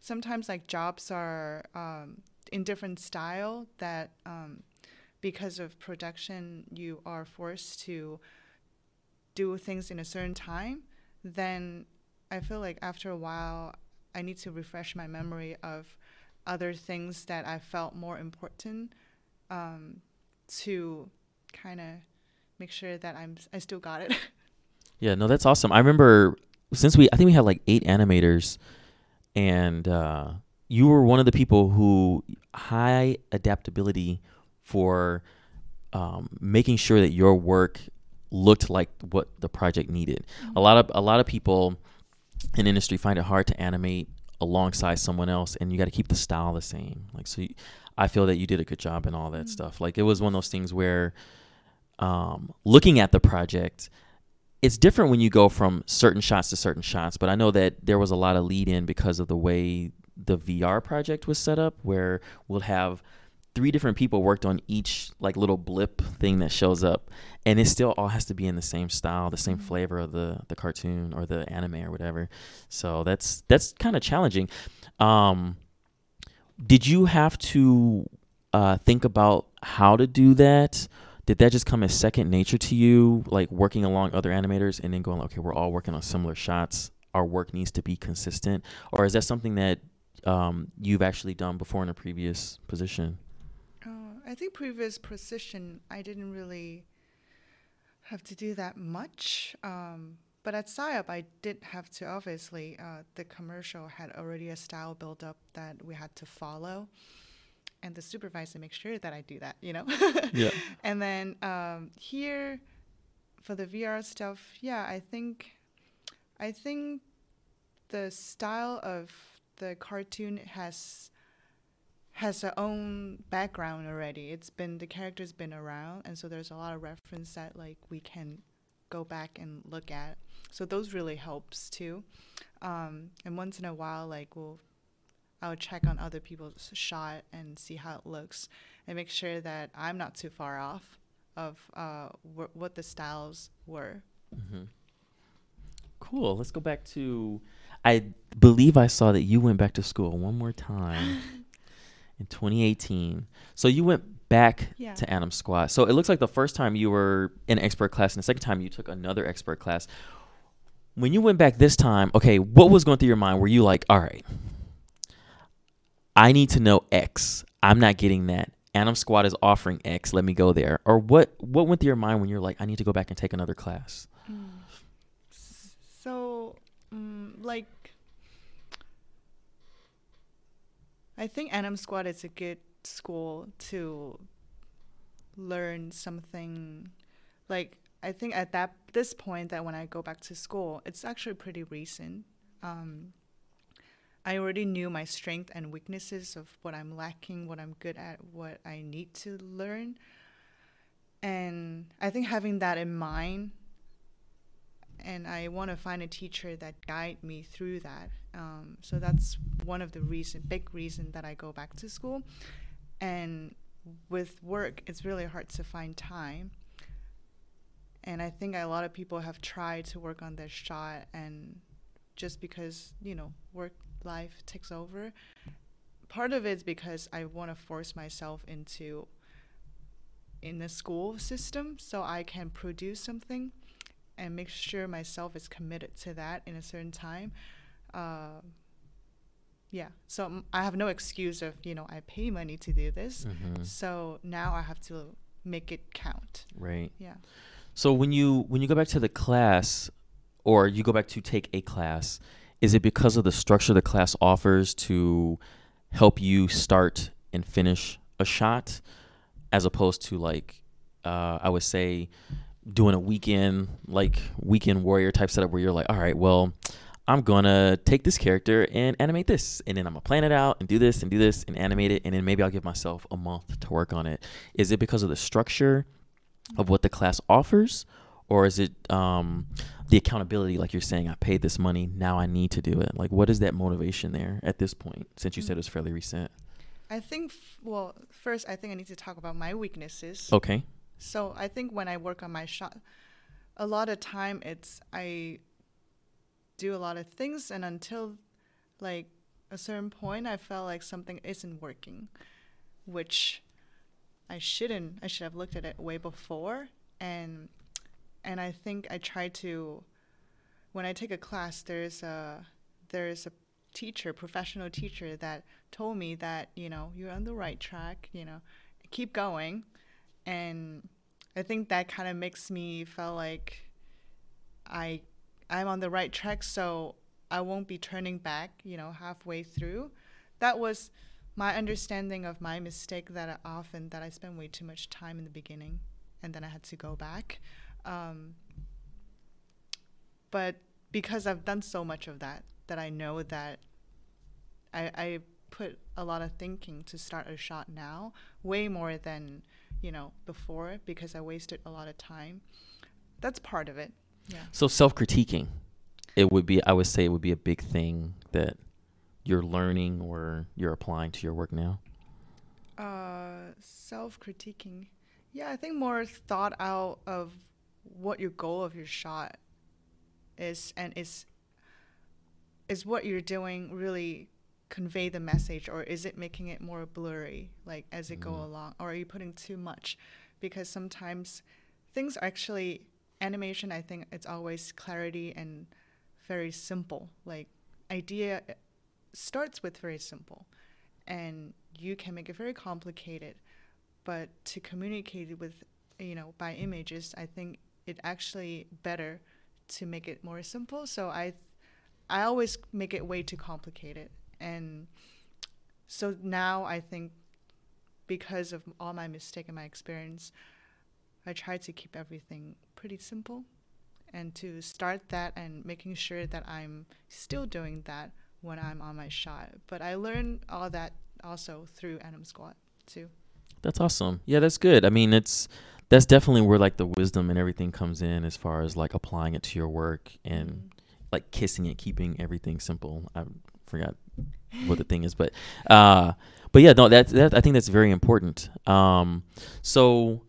sometimes like jobs are um, in different style that um, because of production you are forced to do things in a certain time. Then I feel like after a while I need to refresh my memory of other things that I felt more important um, to kind of make sure that I'm I still got it. (laughs) Yeah, no, that's awesome. I remember since we I think we had like eight animators and uh you were one of the people who high adaptability for um, making sure that your work looked like what the project needed. Mm-hmm. A lot of a lot of people in industry find it hard to animate alongside someone else, and you got to keep the style the same. Like so, you, I feel that you did a good job and all that Mm. stuff. Like it was one of those things where, um, looking at the project, it's different when you go from certain shots to certain shots. But I know that there was a lot of lead in because of the way the VR project was set up, where we'll have three different people worked on each like little blip thing that shows up and it still all has to be in the same style the same Mhm. flavor of the the cartoon or the anime or whatever so that's that's kind of challenging um did you have to uh think about how to do that did that just come as second nature to you like working along other animators and then going okay we're all working on similar shots. Our work needs to be consistent. Or is that something that um, you've actually done before in a previous position? Uh, I think previous position I didn't really have to do that much. Um, but at PsyOp, I did have to obviously uh, the commercial had already a style build up that we had to follow, and the supervisor makes sure that I do that. You know. (laughs) Yeah. And then um, here, for the VR stuff, yeah, I think, I think, the style of the cartoon has has their own background already. It's been the character's been around, and so there's a lot of reference that like we can go back and look at. So those really helps too. Um, and once in a while, like we'll I'll check on other people's shot and see how it looks, and make sure that I'm not too far off of uh, wh- what the styles were. Mm-hmm. Cool. Let's go back to. I believe I saw that you went back to school one more time (laughs) in 2018. So you went back Yeah. to Anim Squad. So it looks like the first time you were in expert class, and the second time you took another expert class. When you went back this time, okay, what was going through your mind? Were you like, all right, I need to know X. I'm not getting that. Anim Squad is offering X. Let me go there. Or what? What went through your mind when you're like, I need to go back and take another class? So, um, like, I think Anim Squad is a good school to learn something. Like, I think at that this point that when I go back to school, it's actually pretty recent. Um, I already knew my strength and weaknesses of what I'm lacking, what I'm good at, what I need to learn. And I think having that in mind and I want to find a teacher that guide me through that. Um, so that's one of the reason, big reason that I go back to school. And with work, it's really hard to find time. And I think a lot of people have tried to work on their shot, and just because you know work life takes over, part of it's because I want to force myself into in the school system so I can produce something and make sure myself is committed to that in a certain time. Uh, yeah, so m- I have no excuse of you know I pay money to do this, Mhm. so now I have to make it count. Right. Yeah. So when you when you go back to the class, or you go back to take a class, is it because of the structure the class offers to help you start and finish a shot, as opposed to like, uh, I would say, doing a weekend like weekend warrior type setup where you're like, all right, well, I'm gonna take this character and animate this, and then I'm gonna plan it out and do this and do this and animate it, and then maybe I'll give myself a month to work on it. Is it because of the structure of what the class offers, or is it um, the accountability? Like you're saying, I paid this money, now I need to do it. Like, what is that motivation there at this point? Since you mm. said it was fairly recent. I think f- well, first I think I need to talk about my weaknesses. Okay. So I think when I work on my shot, a lot of time it's I do a lot of things, and until like a certain point, I felt like something isn't working, which I shouldn't. I should have looked at it way before, and and I think I try to. When I take a class, there's a there's a teacher, professional teacher, that told me that you know you're on the right track. You know, keep going and I think that kind of makes me feel like I I'm on the right track, so I won't be turning back, you know, halfway through. That was my understanding of my mistake that I often that I spent way too much time in the beginning, and then I had to go back. Um, but because I've done so much of that, that I know that I, I put a lot of thinking to start a shot now, way more than you know before because I wasted a lot of time. That's part of it. Yeah. So self critiquing, it would be. I would say it would be a big thing that you're learning or you're applying to your work now. Uh, self critiquing. Yeah, I think more thought out of what your goal of your shot is and is is what you're doing really convey the message or is it making it more blurry like as it go Mhm. along? Or are you putting too much? Because sometimes things are actually animation i think it's always clarity and very simple. Like idea uh, starts with very simple and you can make it very complicated. But to communicate it with you know by images i think it actually better to make it more simple. So i i always make it way too complicated. And so now i think because of all my mistake and my experience i try to keep everything pretty simple. And to start that and making sure that i'm still doing that when i'm on my shot. But i learned all that also through Anim Squad too. That's awesome. Yeah, that's good. I mean, it's that's definitely where like the wisdom and everything comes in as far as like applying it to your work and like kissing it, keeping everything simple. I forgot what the thing is, but uh, but yeah, no, that that I think that's very important. Um, so.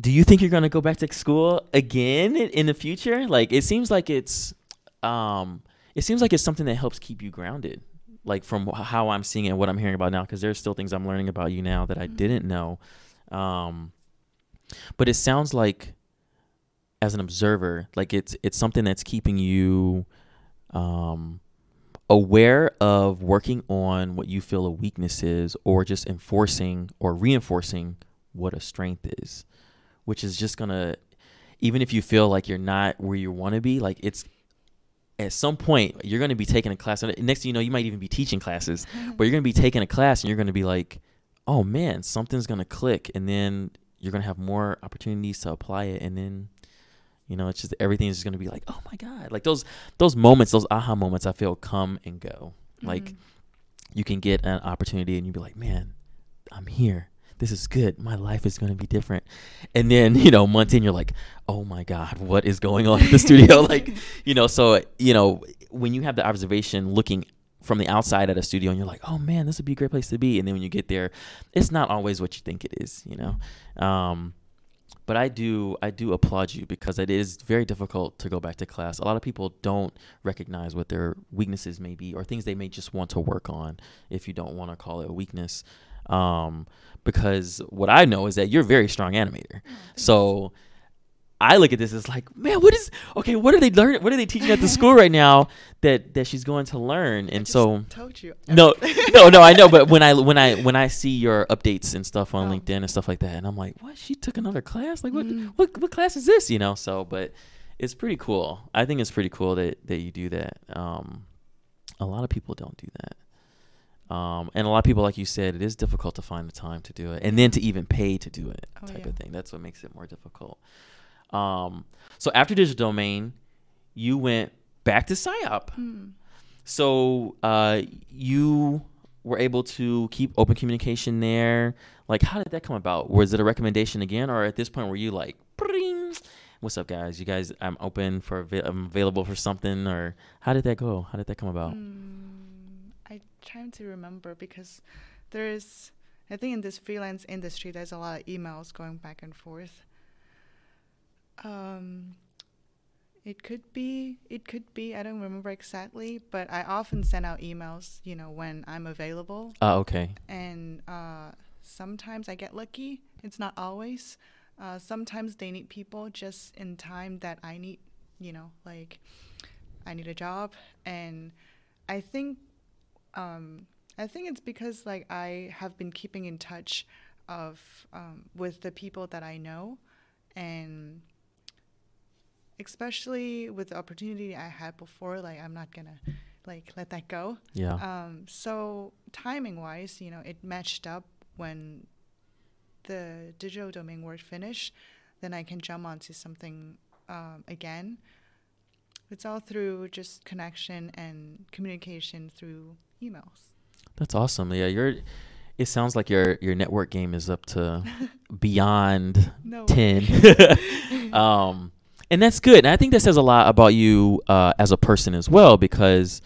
Do you think you're gonna go back to school again in, in the future? Like it seems like it's, um, it seems like it's something that helps keep you grounded like from how I'm seeing it and what I'm hearing about now, because there's still things I'm learning about you now that I Mhm. didn't know. Um, but it sounds like, as an observer, like it's it's something that's keeping you um, aware of working on what you feel a weakness is, or just enforcing or reinforcing what a strength is, which is just gonna, even if you feel like you're not where you want to be, like it's at some point you're going to be taking a class and next thing you know you might even be teaching classes (laughs) but you're going to be taking a class and you're going to be like oh man something's going to click and then you're going to have more opportunities to apply it and then you know it's just everything's just going to be like oh my god like those those moments those aha moments i feel come and go like Mhm. you can get an opportunity and you'd be like man i'm here this is good my life is going to be different and then (laughs) you know months in you're like oh my god what is going on in the studio (laughs) like you know so you know when you have the observation looking from the outside at a studio and you're like oh man this would be a great place to be and then when you get there it's not always what you think it is you know um but I do I do applaud you because it is very difficult to go back to class. A lot of people don't recognize what their weaknesses may be or things they may just want to work on if you don't want to call it a weakness. Um, because what I know is that you're a very strong animator. so I look at this as like, man, what is okay? What are they learning? What are they teaching at the school right now (laughs) that that she's going to learn? And so told you. no, no, no, I know, but when I when I when I see your updates and stuff on Oh. LinkedIn and stuff like that, and I'm like, what? She took another class? Like what? Mm. What what class is this? You know? So, but it's pretty cool. I think it's pretty cool that that you do that. Um, a lot of people don't do that. Um, and a lot of people, like you said, it is difficult to find the time to do it, and then to even pay to do it, Oh, type yeah. of thing. That's what makes it more difficult. Um, so after digital domain, you went back to PsyOp. Hmm. So uh, you were able to keep open communication there. Like, how did that come about? Was it a recommendation again, or at this point were you like, "Pring, "What's up, guys? You guys, I'm open for, I'm available for something," or how did that go? How did that come about? Mm, trying to remember because there's I think in this freelance industry there's a lot of emails going back and forth. Um it could be it could be I don't remember exactly, but I often send out emails, you know, when I'm available Oh, okay. and uh sometimes I get lucky. It's not always. Uh sometimes they need people just in time that I need, you know, like I need a job and I think um I think it's because like I have been keeping in touch of um, with the people that I know and especially with the opportunity I had before like I'm not gonna like let that go Yeah. um, so timing wise, you know, it matched up when the digital domain work finished, then I can jump onto something um, again. It's all through just connection and communication through emails. That's awesome. Yeah, you're. It sounds like your your network game is up to (laughs) beyond ten. (laughs) (laughs) um, and that's good. And I think that says a lot about you uh, as a person as well, because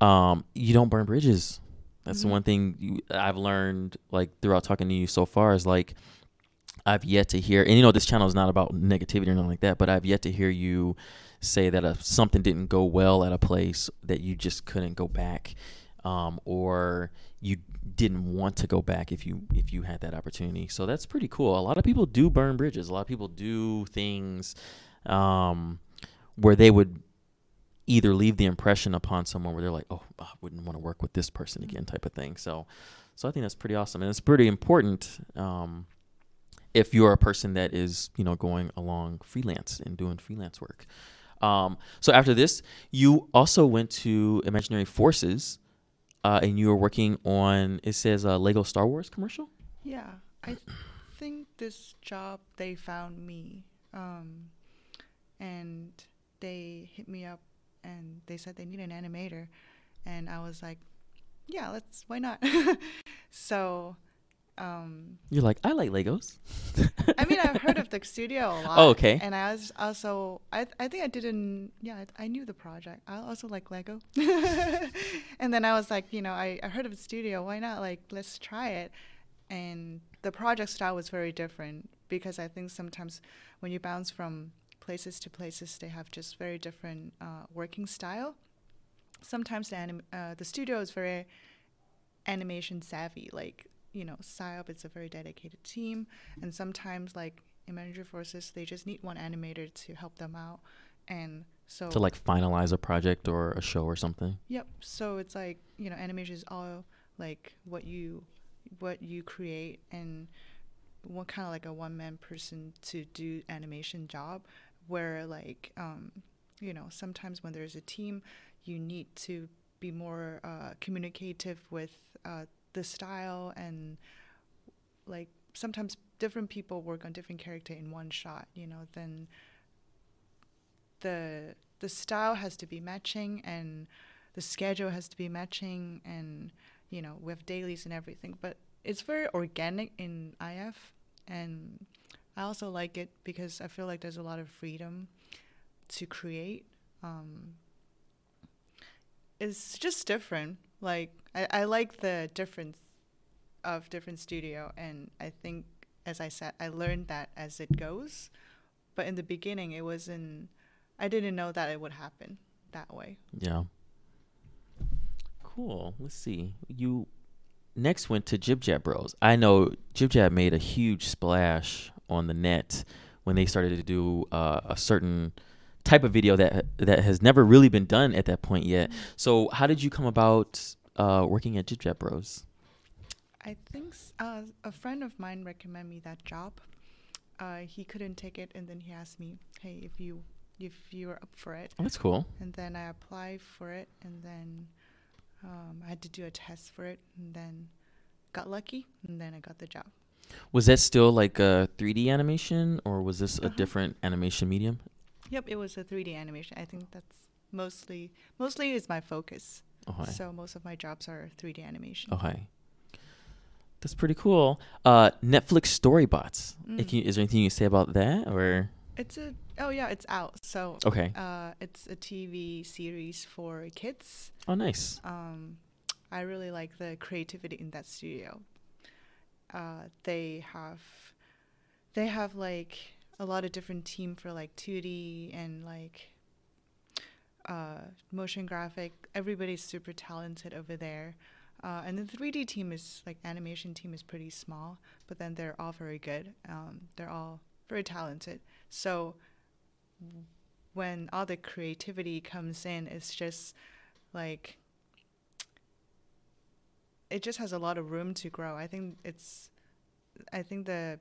um, you don't burn bridges. That's the Mhm. one thing you, I've learned, like throughout talking to you so far, is like I've yet to hear. And you know, this channel is not about negativity or nothing like that, but I've yet to hear you say that if something didn't go well at a place, that you just couldn't go back, um, or you didn't want to go back if you if you had that opportunity. So that's pretty cool. A lot of people do burn bridges. A lot of people do things um, where they would either leave the impression upon someone where they're like, "Oh, I wouldn't want to work with this person again," type of thing. So, so I think that's pretty awesome, and it's pretty important um, if you're a person that is you know going along freelance and doing freelance work. Um, so after this, you also went to Imaginary Forces, uh, and you were working on it says a Lego Star Wars commercial. Yeah, I think this job they found me, um, and they hit me up and they said they need an animator, and I was like, yeah, let's why not? (laughs) so, um, You're like, I like Legos. (laughs) I mean, I've heard of the (laughs) studio a lot. Oh, okay. And I was also, I, I think I didn't, yeah, I, I knew the project. I also like Lego. (laughs) and then I was like, you know, I, I heard of the studio. Why not? Like, let's try it. And the project style was very different because I think sometimes when you bounce from places to places, they have just very different uh, working style. Sometimes the, anim- uh, the studio is very animation savvy. Like, you know, PsyOp it's a very dedicated team. And sometimes, like, Imaginary Forces, they just need one animator to help them out. And so, to like finalize a project or a show or something. Yep. So it's like you know, animation is all like what you what you create and one kind of like a one man person to do animation job. Where like um, you know sometimes when there's a team, you need to be more uh, communicative with uh, the style and like sometimes different people work on different character in one shot. You know then the the style has to be matching and the schedule has to be matching and you know we have dailies and everything but it's very organic in if and i also like it because i feel like there's a lot of freedom to create um, it's just different like I, I like the difference of different studio and i think as I said, I learned that as it goes. But in the beginning, it wasn't. I didn't know that it would happen that way. Yeah. Cool. Let's see. You next went to Jib Jab Bros. I know Jib Jab made a huge splash on the net when they started to do uh, a certain type of video that that has never really been done at that point yet. So, how did you come about uh, working at Jib Jab Bros? I think uh, a friend of mine recommended me that job. Uh, he couldn't take it, and then he asked me, "Hey, if you if you are up for it," Oh, that's cool. and then I applied for it, and then um, I had to do a test for it, and then got lucky, and then I got the job. Was that still like a 3D animation, or was this a Uh-huh. different animation medium? Yep, it was a 3D animation. I think that's mostly mostly is my focus. Okay. So most of my jobs are 3D animation. Okay. That's pretty cool. Uh, Netflix Storybots. Mm. You- is there anything you can say about that, or It's a oh yeah, it's out. So okay? uh, it's a TV series for kids. Oh, nice. um, I really like the creativity in that studio. Uh, they have they have like a lot of different team for like 2D and like uh, motion graphic. Everybody's super talented over there. Uh, and the 3D team is like animation team is pretty small, but then they're all very good. Um, they're all very talented. So when all the creativity comes in, it's just like it just has a lot of room to grow. I think it's I think the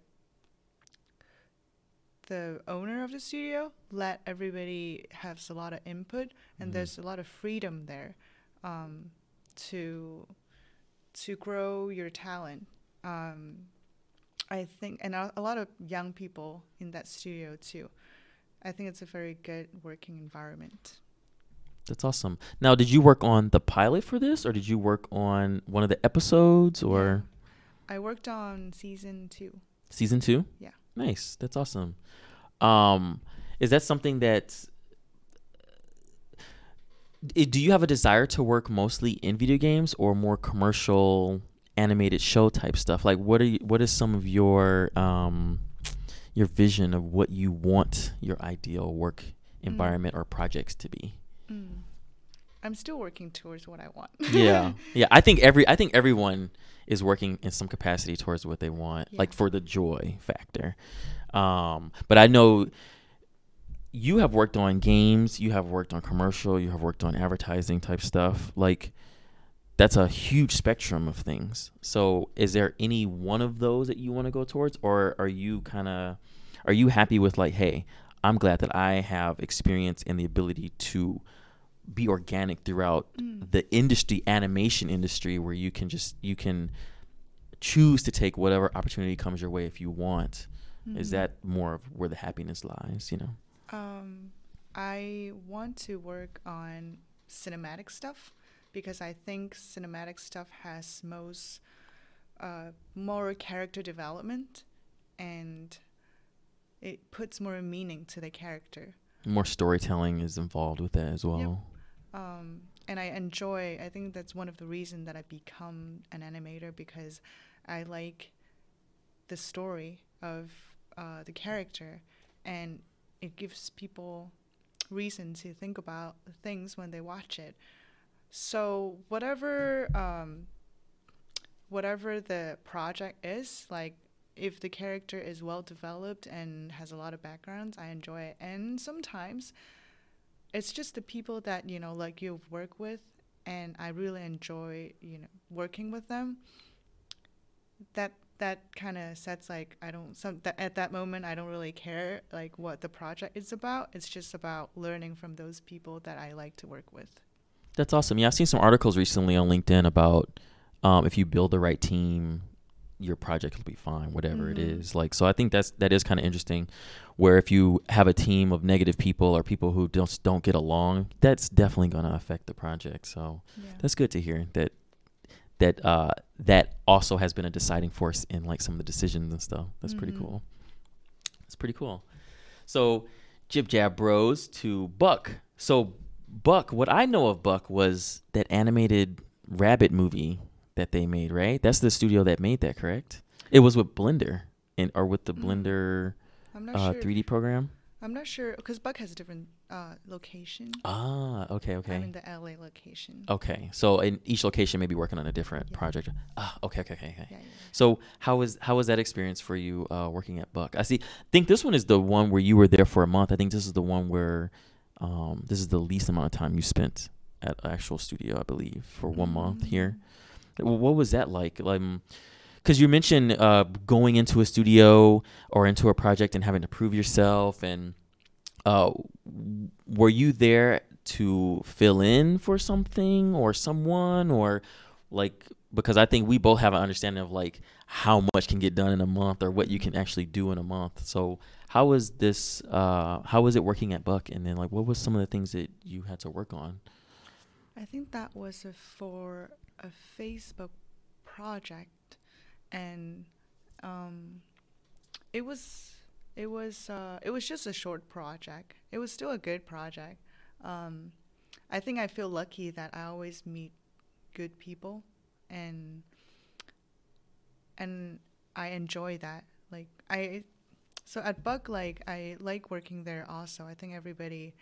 the owner of the studio let everybody has a lot of input and Mhm. there's a lot of freedom there um, to to grow your talent. Um, I think and a, a lot of young people in that studio too. I think it's a very good working environment. That's awesome. Now, did you work on the pilot for this, or did you work on one of the episodes, or I worked on season two. season two? Yeah. Nice. That's awesome. Um, is that something that? Do you have a desire to work mostly in video games or more commercial animated show type stuff? Like, what are you, what is some of your um, your vision of what you want your ideal work environment or projects to be? Mm. I'm still working towards what I want. yeah (laughs) yeah i think every i think everyone is working in some capacity towards what they want Yeah. like for the joy factor um but i know you have worked on games you have worked on commercial you have worked on advertising type stuff like that's a huge spectrum of things so is there any one of those that you want to go towards or are you kind of are you happy with like hey i'm glad that i have experience and the ability to be organic throughout Mm. the industry animation industry where you can just you can choose to take whatever opportunity comes your way if you want is Mhm. that more of where the happiness lies you know Um, I want to work on cinematic stuff because I think cinematic stuff has most uh, more character development and it puts more meaning to the character. more storytelling is involved with that as well um, and I enjoy. I think that's one of the reasons that I become an animator because I like the story of uh, the character, and it gives people reason to think about things when they watch it. So whatever um, whatever the project is, like if the character is well developed and has a lot of backgrounds, I enjoy it. And sometimes it's just the people that you know like you've worked with and i really enjoy you know working with them. That that kind of sets like i don't some that at that moment i don't really care like what the project is about. It's just about learning from those people that i like to work with. That's awesome. Yeah i've seen some articles recently on linkedin about um, if you build the right team your project will be fine whatever it Mhm. is like so i think that's that is kind of interesting where if you have a team of negative people or people who just don't get along that's definitely going to affect the project so yeah That's good to hear that that uh that also has been a deciding force in like some of the decisions and stuff. That's pretty Mhm. cool. That's pretty cool. So Jib Jab Bros to Buck. So Buck, what I know of Buck was that animated rabbit movie that they made, right? That's the studio that made that, correct? It was with Blender in or with the Mm. Blender uh, sure. 3D program? I'm not sure because Buck has a different uh, location. Ah, okay, okay. I'm in the LA location. Okay, so in each location, maybe working on a different Yeah. project. Ah, okay, okay, okay, okay. Yeah, yeah. So how was how was that experience for you uh, working at Buck? I see. think this one is the one where you were there for a month. I think this is the one where um, this is the least amount of time you spent at actual studio. I believe for one month here. Wh- What was that like? Like, because you mentioned uh, going into a studio or into a project and having to prove yourself, and uh, were you there to fill in for something or someone, or like because I think we both have an understanding of like how much can get done in a month or what you can actually do in a month. So how was this? Uh, how was it working at Buck? And then like, what was some of the things that you had to work on? I think that was for a Facebook project, and um, it was it was uh, it was just a short project. It was still a good project. Um, I think I feel lucky that I always meet good people, and and I enjoy that. Like I, so at Buck, like I like working there. Also, I think everybody.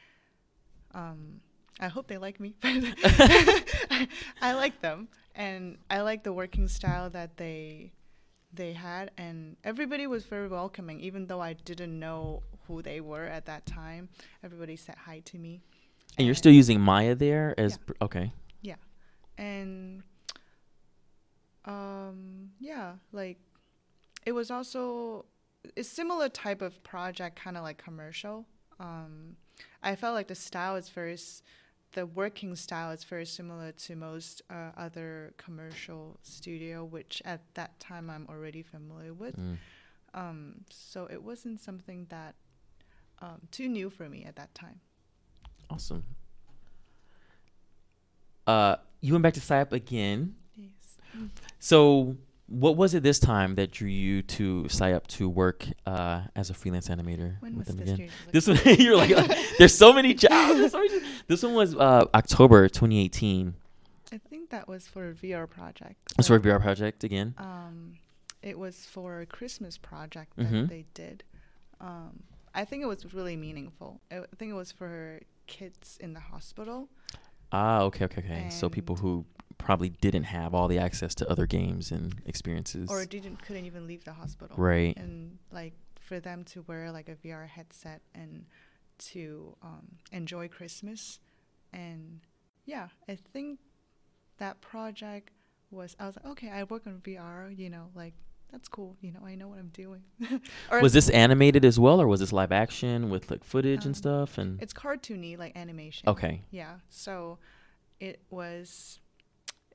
Um, I hope they like me, (laughs) I, (laughs) I like them, and I like the working style that they they had, and everybody was very welcoming. Even though I didn't know who they were at that time, everybody said hi to me. And you're still using Maya there as Yeah. pr- okay. Yeah, and um, yeah, like it was also a similar type of project, kind of like commercial. Um, I felt like the style is very, s- the working style is very similar to most uh, other commercial studio, which at that time I'm already familiar with. Mm. Um, so it wasn't something that um, too new for me at that time. Awesome. Uh, you went back to PsyOp again. Yes. So, what was it this time that drew you to sign up to work uh, as a freelance animator When with was them this? again? year? This one, (laughs) you're like, uh, there's so many jobs. there's so many- This one was uh, October 2018. I think that was for a VR project. It's for a VR project again. Um, it was for a Christmas project that Mhm. they did. Um, I think it was really meaningful. I I think it was for kids in the hospital. Ah, okay, okay, okay. So people who probably didn't have all the access to other games and experiences. or didn't couldn't even leave the hospital Right. and like for them to wear like a VR headset and to um, enjoy Christmas and yeah I think that project was I was like okay I work on VR you know like that's cool you know I know what I'm doing (laughs) was this animated as well, or was this live action with like footage Um, and stuff? And it's cartoony like animation okay, Yeah. So it was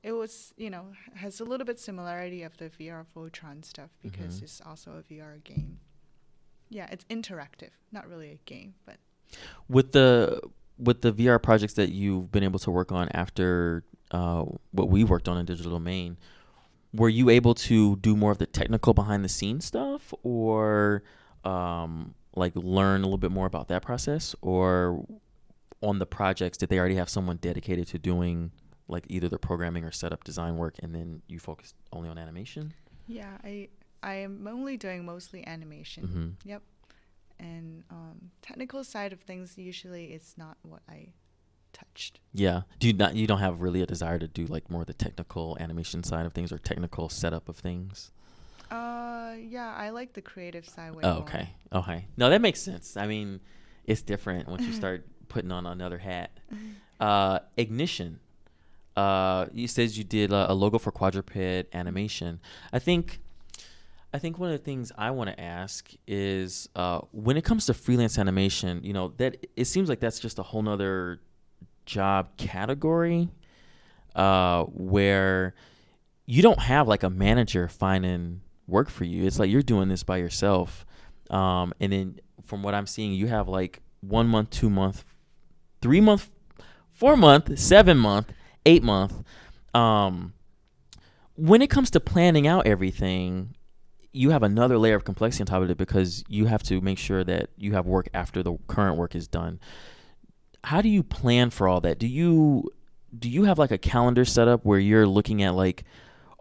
it was, you know, has a little bit similarity of the VR Voltron stuff because Mhm. it's also a VR game. Yeah, it's interactive, not really a game, but with the with the VR projects that you've been able to work on after uh, what we worked on in digital domain, were you able to do more of the technical behind the scenes stuff, or um, like learn a little bit more about that process, or on the projects did they already have someone dedicated to doing like either the programming or setup design work, and then you focused only on animation? yeah, I I am only doing mostly animation. Mm-hmm. Yep. And um, technical side of things usually it's not what I touched. Yeah. Do you not? You don't have really a desire to do like more the technical animation side of things or technical setup of things. Uh, yeah, I like the creative side way Oh, more. okay. Okay. No, that makes sense. I mean, it's different once you (laughs) start putting on another hat. Uh, ignition. Uh, you says you did a, a logo for quadruped animation. I think. I think one of the things I want to ask is uh, when it comes to freelance animation, you know, that it seems like that's just a whole nother job category uh, where you don't have like a manager finding work for you. It's like you're doing this by yourself. Um, and then from what I'm seeing, you have like one month, two month, three month, four month, seven month, eight month. Um, when it comes to planning out everything, you have another layer of complexity on top of it because you have to make sure that you have work after the current work is done. How do you plan for all that? Do you do you have like a calendar set up where you're looking at like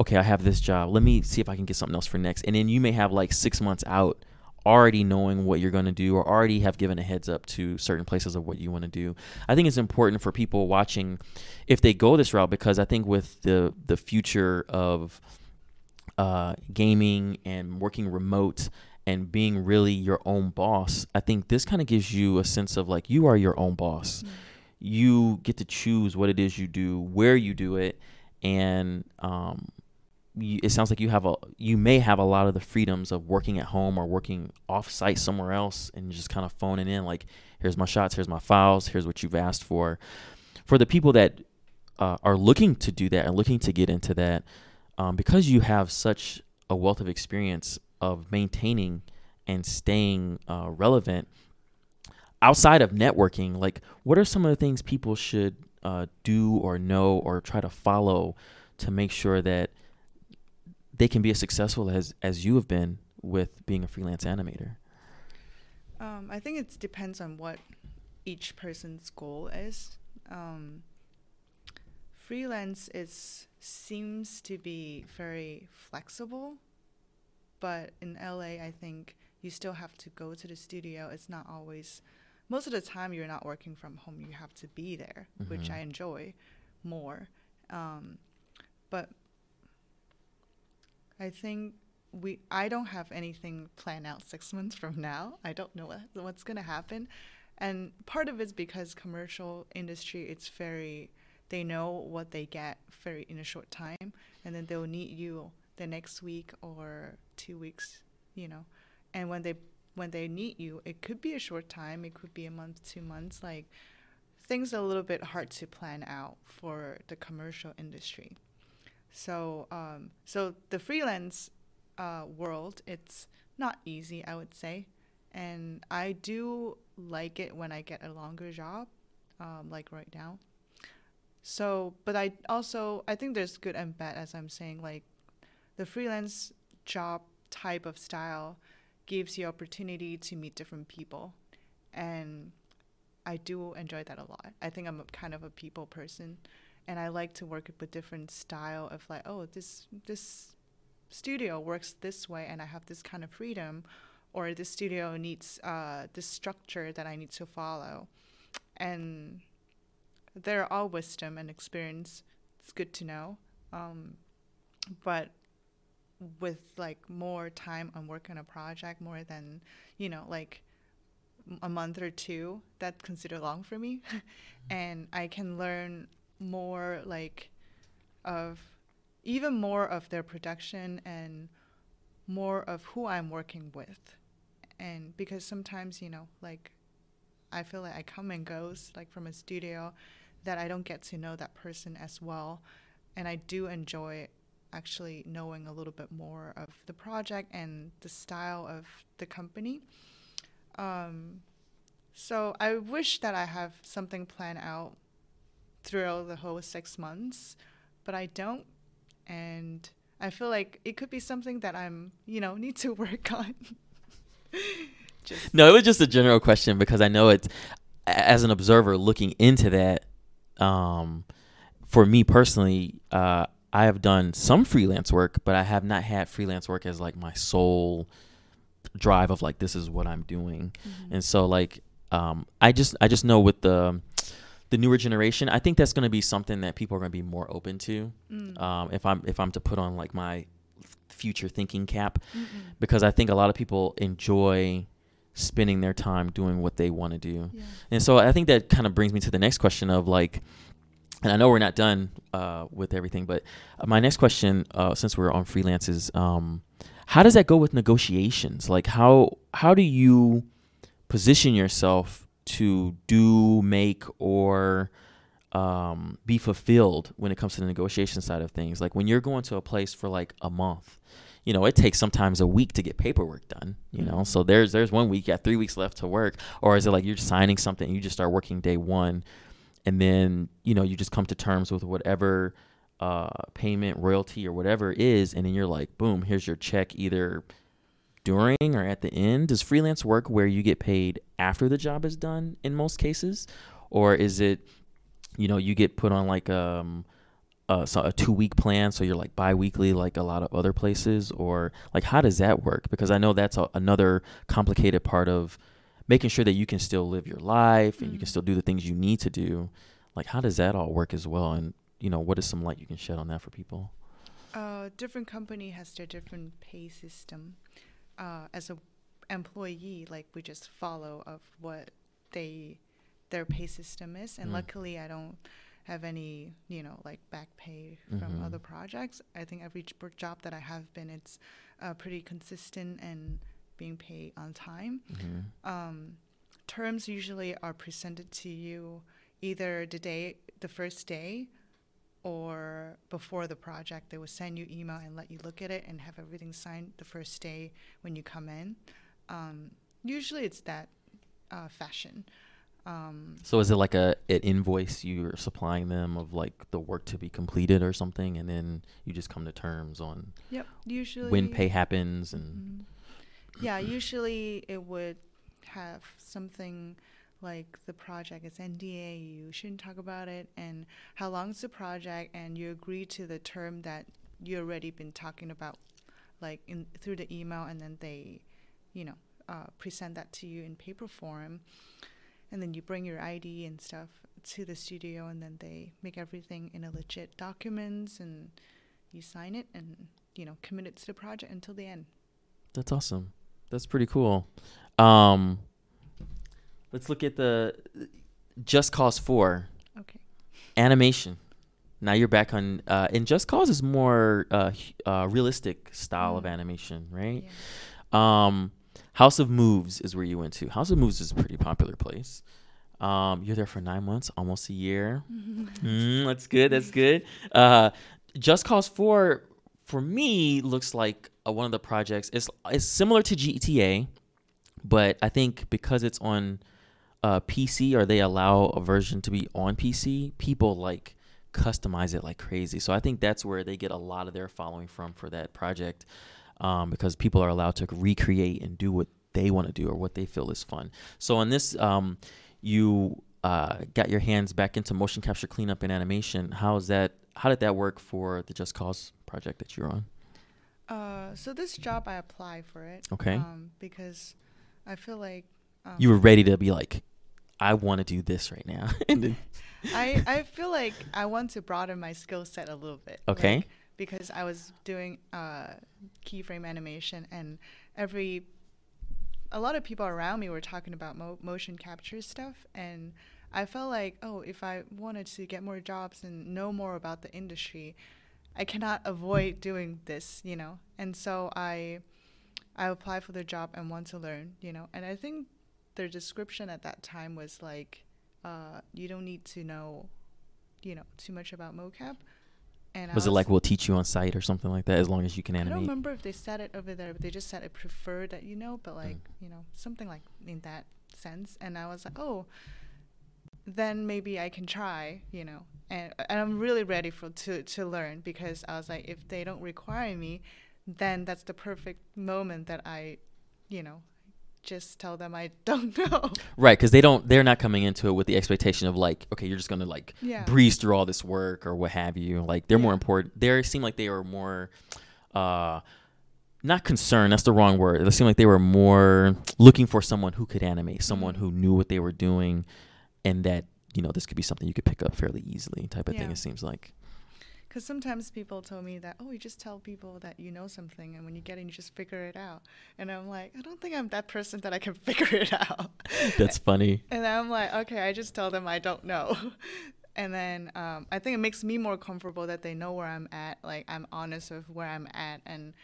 okay, I have this job. Let me see if I can get something else for next. And then you may have like six months out already knowing what you're going to do or already have given a heads up to certain places of what you want to do. I think it's important for people watching if they go this route because I think with the the future of uh, gaming and working remote and being really your own boss, I think this kind of gives you a sense of like you are your own boss. Mm-hmm. You get to choose what it is you do, where you do it, and um, you, it sounds like you have a you may have a lot of the freedoms of working at home or working off site somewhere else and just kind of phoning in like here's my shots here's my files here's what you've asked for. For the people that uh, are looking to do that and looking to get into that um, because you have such a wealth of experience of maintaining and staying uh, relevant outside of networking like what are some of the things people should uh, do or know or try to follow to make sure that they can be as successful as as you have been with being a freelance animator? Um, I think it depends on what each person's goal is. Um, freelance is seems to be very flexible, but in LA, I think you still have to go to the studio. It's not always. Most of the time, you're not working from home. You have to be there, mm-hmm. which I enjoy more. Um, but I think we I don't have anything planned out six months from now. I don't know what, what's gonna happen, and part of it's because commercial industry it's very they know what they get very in a short time, and then they'll need you the next week or two weeks, you know, and when they when they need you, it could be a short time, it could be a month, two months, like things are a little bit hard to plan out for the commercial industry. So um, so the freelance uh, world, it's not easy, I would say, and I do like it when I get a longer job, um, like right now. So, but I also I think there's good and bad, as I'm saying. Like the freelance job type of style gives you opportunity to meet different people, and I do enjoy that a lot. I think I'm kind of a people person and I like to work with different style of like, oh, this this studio works this way, and I have this kind of freedom, or this studio needs uh, this structure that I need to follow, and they're all wisdom and experience. It's good to know, um, but with like more time on work on a project, more than you know, like a month or two, that's considered long for me, (laughs) and I can learn more like of even more of their production and more of who I'm working with. And because sometimes, you know, like I feel like I come and goes like from a studio that I don't get to know that person as well. And I do enjoy actually knowing a little bit more of the project and the style of the company. Um, so I wish that I have something planned out throughout the whole six months, but I don't. And I feel like it could be something that I'm, you know, need to (laughs) work on. no, it was just a general question because I know it's as an observer looking into that. Um, for me personally, uh, I have done some freelance work, but I have not had freelance work as like my sole drive of like this is what I'm doing. Mm-hmm. And so like um, I just I just know with the the newer generation, I think that's going to be something that people are going to be more open to. Mm. Um, if I'm if I'm to put on like my future thinking cap, Mm-mm. because I think a lot of people enjoy spending their time doing what they want to do, yeah. and so I think that kind of brings me to the next question of like. And I know we're not done uh, with everything, but my next question, uh, since we're on freelances, um, how does that go with negotiations? Like, how how do you position yourself to do, make, or um, be fulfilled when it comes to the negotiation side of things. Like when you're going to a place for like a month, you know, it takes sometimes a week to get paperwork done. You know, mm-hmm. so there's there's one week, you got three weeks left to work, or is it like you're signing something, and you just start working day one, and then you know you just come to terms with whatever uh, payment, royalty, or whatever it is, and then you're like, boom, here's your check, either during or at the end? Does freelance work where you get paid after the job is done in most cases? Or is it, you know, you get put on like um, uh, so a two week plan, so you're like bi-weekly like a lot of other places, or like how does that work? Because I know that's a, another complicated part of making sure that you can still live your life and you can Mm. still do the things you need to do. Like how does that all work as well? And you know, what is some light you can shed on that for people? Uh, different company has their different pay system. Uh, as a employee, like we just follow of what they their pay system is, and Mm. luckily I don't have any you know like back pay from Mhm. other projects. I think every job that I have been, it's uh, pretty consistent and being paid on time. Mm-hmm. um, terms usually are presented to you either the day, the first day, or before the project. They will send you email and let you look at it and have everything signed the first day when you come in. Um, usually, it's that uh, fashion. Um, So is it like a an invoice you're supplying them of like the work to be completed or something, and then you just come to terms on yep. Usually, when pay happens and Mhm. Yeah, usually it would have something like the project is NDA, you shouldn't talk about it, and how long is the project, and you agree to the term that you already been talking about, like in through the email, and then they, you know, uh, present that to you in paper form, and then you bring your ID and stuff to the studio, and then they make everything in a legit documents, and you sign it, and you know, commit it to the project until the end. That's awesome. That's pretty cool. Um, let's look at the Just Cause Four Okay. animation. Now you're back on, uh, and Just Cause is more uh, uh, realistic style of Mm. animation, right? Yeah. Um, House of Moves is where you went to. House of Moves is a pretty popular place. Um, you're there for nine months, almost a year. (laughs) Mm, that's good. That's good. Uh, Just Cause Four for me looks like uh, one of the projects. It's it's similar to GTA, but I think because it's on uh, PC or they allow a version to be on PC, people like customize it like crazy. So I think that's where they get a lot of their following from for that project, um, because people are allowed to recreate and do what they want to do or what they feel is fun. So on this, um, you uh, got your hands back into motion capture cleanup and animation. How is that? How did that work for the Just Cause project that you're on? Uh, so this job I applied for it. Okay. Um, because I feel like um, You were ready to be like, I want to do this right now. (laughs) then, I I feel like I want to broaden my skill set a little bit. Okay. like, because I was doing uh, keyframe animation, and every a lot of people around me were talking about mo- motion capture stuff, and I felt like, oh, if I wanted to get more jobs and know more about the industry, I cannot avoid doing this, you know. And so I I applied for the job and want to learn, you know. And I think their description at that time was like, uh, you don't need to know, you know, too much about mocap. And I was it like we'll teach you on site or something like that as long as you can animate? I don't remember if they said it over there, but they just said I prefer that you know, but like Mm. you know something like in that sense. And I was like, oh, then maybe I can try, you know. And, and I'm really ready for to to learn because I was like, if they don't require me, then that's the perfect moment that I, you know, just tell them I (laughs) don't know. Right, because they don't. They're not coming into it with the expectation of like, okay, you're just gonna like yeah. breeze through all this work or what have you. Like they're more important. They seem like they are more, uh, not concerned. That's the wrong word. It seemed like they were more looking for someone who could animate, someone Mhm. who knew what they were doing, and that you know this could be something you could pick up fairly easily, type of thing. It seems like. Because sometimes people told me that, oh, you just tell people that you know something, and when you get in, you just figure it out. And I'm like, I don't think I'm that person that I can (laughs) figure it out. That's funny. And I'm like, okay, I just tell them I don't know. (laughs) And then um, I think it makes me more comfortable that they know where I'm at. Like I'm honest with where I'm at, and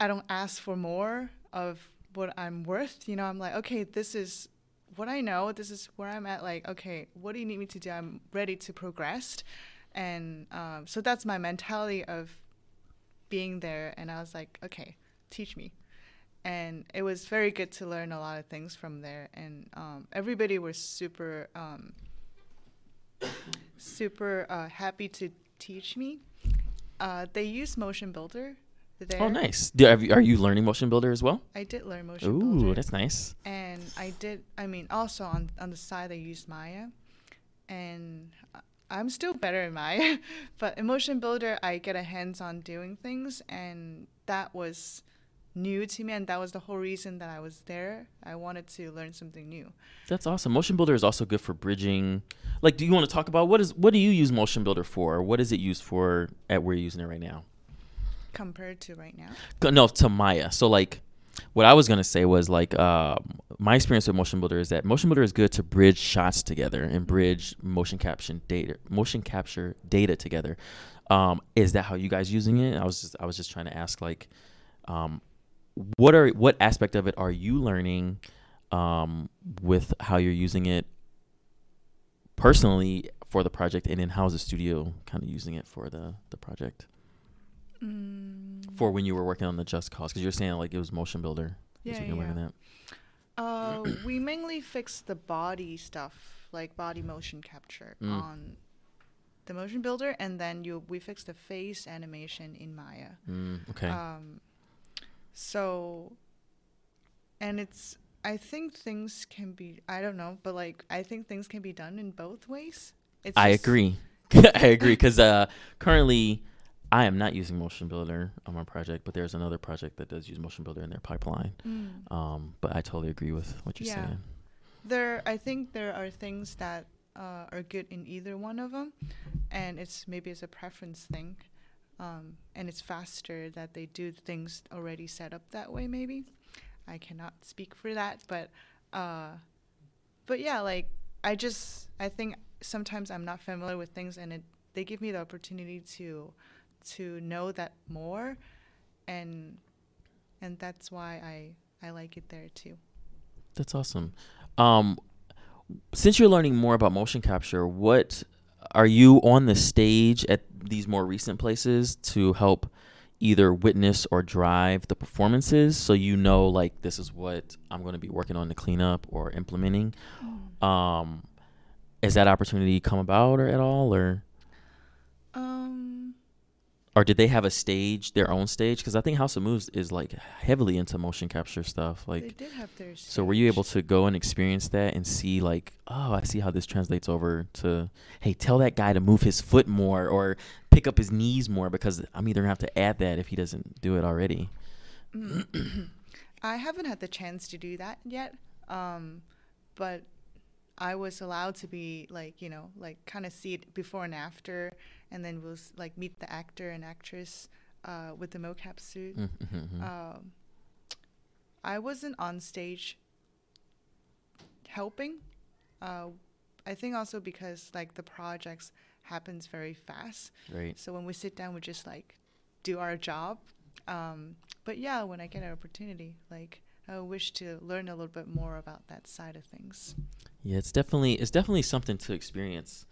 I don't ask for more of what I'm worth. You know, I'm like, okay, this is what I know. This is where I'm at. Like, okay, what do you need me to do? I'm ready to progress. And um, so that's my mentality of being there. And I was like, okay, teach me. And it was very good to learn a lot of things from there. And um, everybody was super, um, super uh, happy to teach me. Uh, they use Motion Builder there. Oh, nice. Do, have you, are you learning Motion Builder as well? I did learn Motion Ooh, Builder. that's nice. and I did. I mean, also on on the side, I used Maya, and uh, I'm still better in Maya, (laughs) but in Motion Builder, I get a hands on doing things, and that was new to me, and that was the whole reason that I was there. I wanted to learn something new. That's awesome. Motion Builder is also good for bridging. Like, do you want to talk about what is what do you use Motion Builder for? What is it used for at where you're using it right now? Compared to right now? No, to Maya. So like, what I was gonna say was like, uh, my experience with Motion Builder is that Motion Builder is good to bridge shots together and bridge motion capture data, motion capture data together. Um, is that how you guys using it? I was just I was just trying to ask like, um, what are what aspect of it are you learning um, with how you're using it personally for the project, and then how is the studio kind of using it for the the project? Mm, for when you were working on the Just Cause? Because you're saying like it was Motion Builder. yeah, yeah. Uh, we mainly fix the body stuff, like body motion capture, Mm. on the Motion Builder, and then you we fix the face animation in Maya. Mm, okay. Um, so, and it's I think things can be I don't know, but like I think things can be done in both ways. It's I agree. (laughs) I agree because uh, currently I am not using Motion Builder on my project, but there's another project that does use Motion Builder in their pipeline. Mm. Um, but I totally agree with what you're Yeah. saying. There, I think there are things that uh, are good in either one of them, and it's maybe it's a preference thing, um, and it's faster that they do things already set up that way. Maybe I cannot speak for that, but uh, but yeah, like I just I think sometimes I'm not familiar with things, and it they give me the opportunity to to know that more, and and that's why I I like it there too. That's awesome. Um, since you're learning more about motion capture, what are you on the stage at these more recent places to help either witness or drive the performances so you know like this is what I'm going to be working on to clean up or implementing? Um, is that opportunity come about or at all or Um. Or did they have a stage, their own stage? Because I think House of Moves is like heavily into motion capture stuff. Like, they did have their. So were you able to go and experience that and see like, oh, I see how this translates over to, hey, tell that guy to move his foot more or pick up his knees more because I'm either gonna have to add that if he doesn't do it already. Mm. (clears throat) I haven't had the chance to do that yet, um, but I was allowed to be like you know like kind of see it before and after, and then we'll like meet the actor and actress uh, with the mocap suit. Mm-hmm. Um, I wasn't on stage helping. Uh, I think also because like the projects happens very fast. Right. So when we sit down, we just like do our job. Um, but yeah, when I get an opportunity, like I wish to learn a little bit more about that side of things. Yeah, it's definitely it's definitely something to experience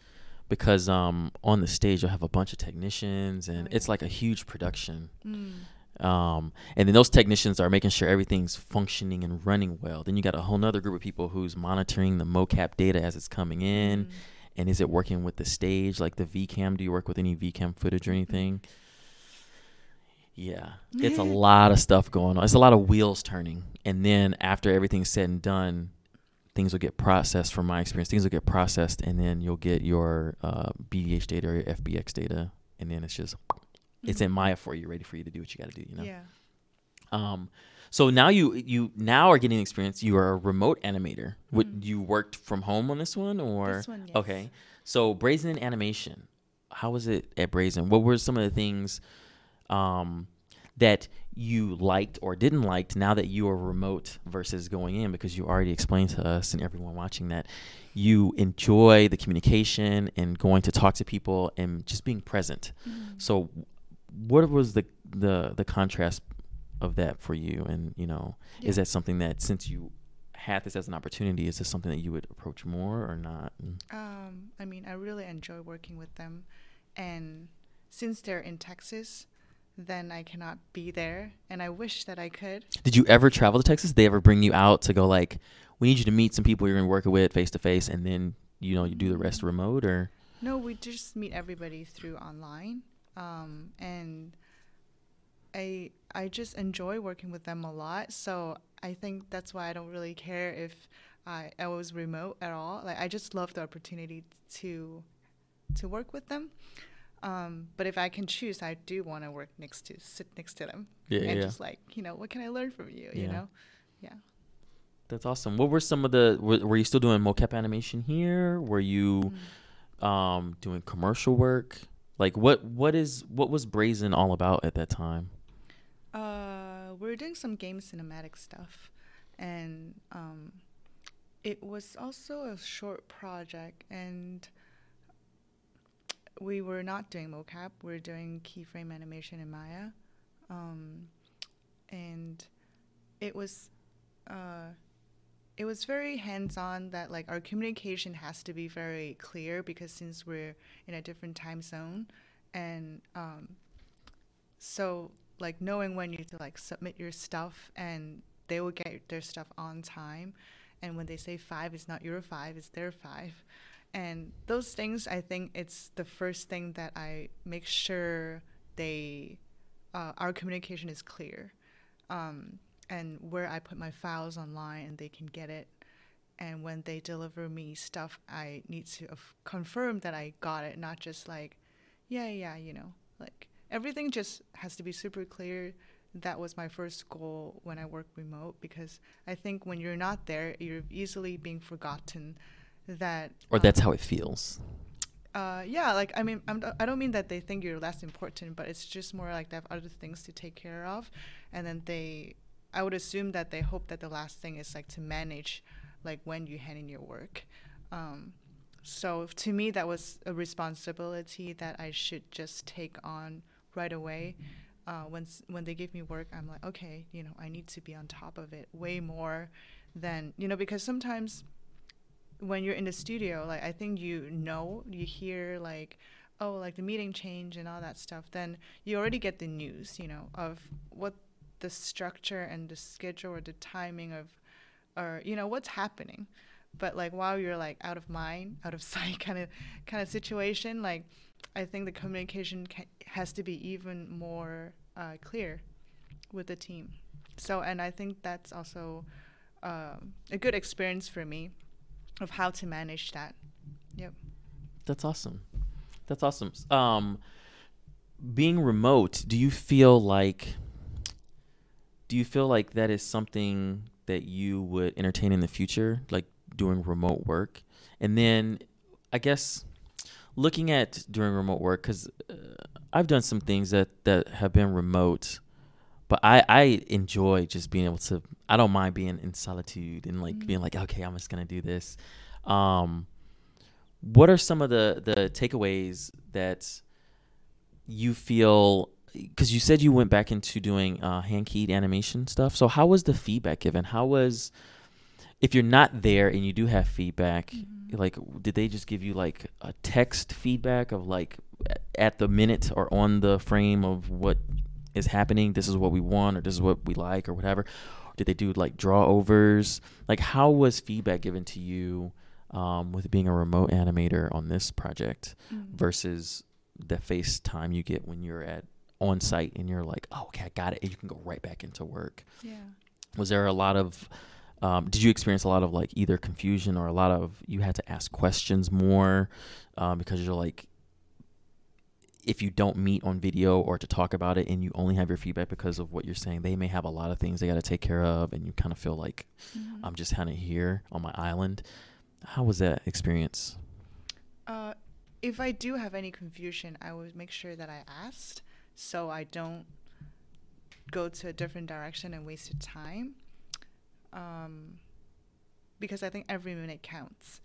because um on the stage you'll have a bunch of technicians and it's like a huge production. Mm. um, and then those technicians are making sure everything's functioning and running well. Then you got a whole nother group of people who's monitoring the mocap data as it's coming in, Mm. and is it working with the stage, like the VCam? Do you work with any VCam footage or anything? Yeah, it's a lot of stuff going on. It's a lot of wheels turning, and then after everything's said and done, things will get processed. From my experience, things will get processed, and then you'll get your uh, BVH data or your FBX data, and then it's just it's in Mhm. Maya for you, ready for you to do what you got to do. You know. Yeah. Um, so now you you now are getting experience. You are a remote animator. What Mhm. you worked from home on this one, or This one, yes. okay? So Brazen Animation, how was it at Brazen? What were some of the things um, that you liked or didn't like now that you are remote versus going in? Because you already explained to us and everyone watching that you enjoy the communication and going to talk to people and just being present. Mm. So, what was the the the contrast of that for you? And you know, Yeah. is that something that since you had this as an opportunity, is this something that you would approach more or not? Um, I mean, I really enjoy working with them, and since they're in Texas, then I cannot be there, and I wish that I could. Did you ever travel to Texas? Did they ever bring you out to go like, we need you to meet some people you're gonna work with face to face, and then you know you do the rest remote or? No, we just meet everybody through online, um, and I I just enjoy working with them a lot. So I think that's why I don't really care if I I was remote at all. Like I just love the opportunity to to work with them. Um, but if I can choose, I do want to work next to sit next to them Yeah, and yeah. just like you know what can I learn from you? You Yeah. know, yeah. That's awesome. What were some of the? Were, were you still doing mocap animation here? Were you Mm. um, doing commercial work? Like what? What is what was Brazen all about at that time? Uh, we are doing some game cinematic stuff, and um, it was also a short project, and we were not doing mocap. We are doing keyframe animation in Maya, um, and it was. Uh, it was very hands-on that like our communication has to be very clear because since we're in a different time zone and um, so like knowing when you to like submit your stuff and they will get their stuff on time and when they say five it's not your five it's their five and those things i think it's the first thing that i make sure they uh, our communication is clear. Um, and where i put my files online and they can get it. And when they deliver me stuff i need to confirm that i got it not just like yeah yeah you know? Like everything just has to be super clear. That was my first goal when i work remote because i think when you're not there you're easily being forgotten that Or um, that's how it feels. uh, yeah, like I mean, I'm, I don't mean that they think you're less important, but it's just more like they have other things to take care of, and then they, I would assume that they hope that the last thing is like to manage, like when you hand in your work. Um, so to me, that was a responsibility that I should just take on right away. Uh, when when they give me work, I'm like, okay, you know, I need to be on top of it way more than you know because sometimes when you're in the studio, like I think you know, you hear like, oh, like the meeting change and all that stuff, then you already get the news, you know, of what the structure and the schedule or the timing of, or you know, what's happening. But like while you're like out of mind, out of (laughs) sight, kind of kind of situation, like I think the communication ca- has to be even more uh, clear with the team. So, and I think that's also um, a good experience for me of how to manage that. Yep. That's awesome. That's awesome. Um, being remote, do you feel like do you feel like that is something that you would entertain in the future, like doing remote work? And then, I guess looking at doing remote work, because uh, I've done some things that that have been remote, but I I enjoy just being able to. I don't mind being in solitude and like Mm. being like, okay, I'm just gonna do this. Um, what are some of the the takeaways that you feel because you said you went back into doing uh, hand keyed animation stuff so how was the feedback given how was if you're not there and you do have feedback like did they just give you like a text feedback of like at the minute or on the frame of what is happening this is what we want or this is what we like or whatever did they do like draw overs like how was feedback given to you um, with being a remote animator on this project Mm. versus the FaceTime you get when you're at on site and you're like, oh, okay, I got it, and you can go right back into work. Yeah. Was there a lot of, um, did you experience a lot of like either confusion or a lot of you had to ask questions more um, because you're like, if you don't meet on video or to talk about it and you only have your feedback because of what you're saying, they may have a lot of things they got to take care of, and you kind of feel like Mhm. I'm just kind of here on my island. How was that experience? Uh, if I do have any confusion, I would make sure that I asked so I don't go to a different direction and waste your time. Um, because I think every minute counts.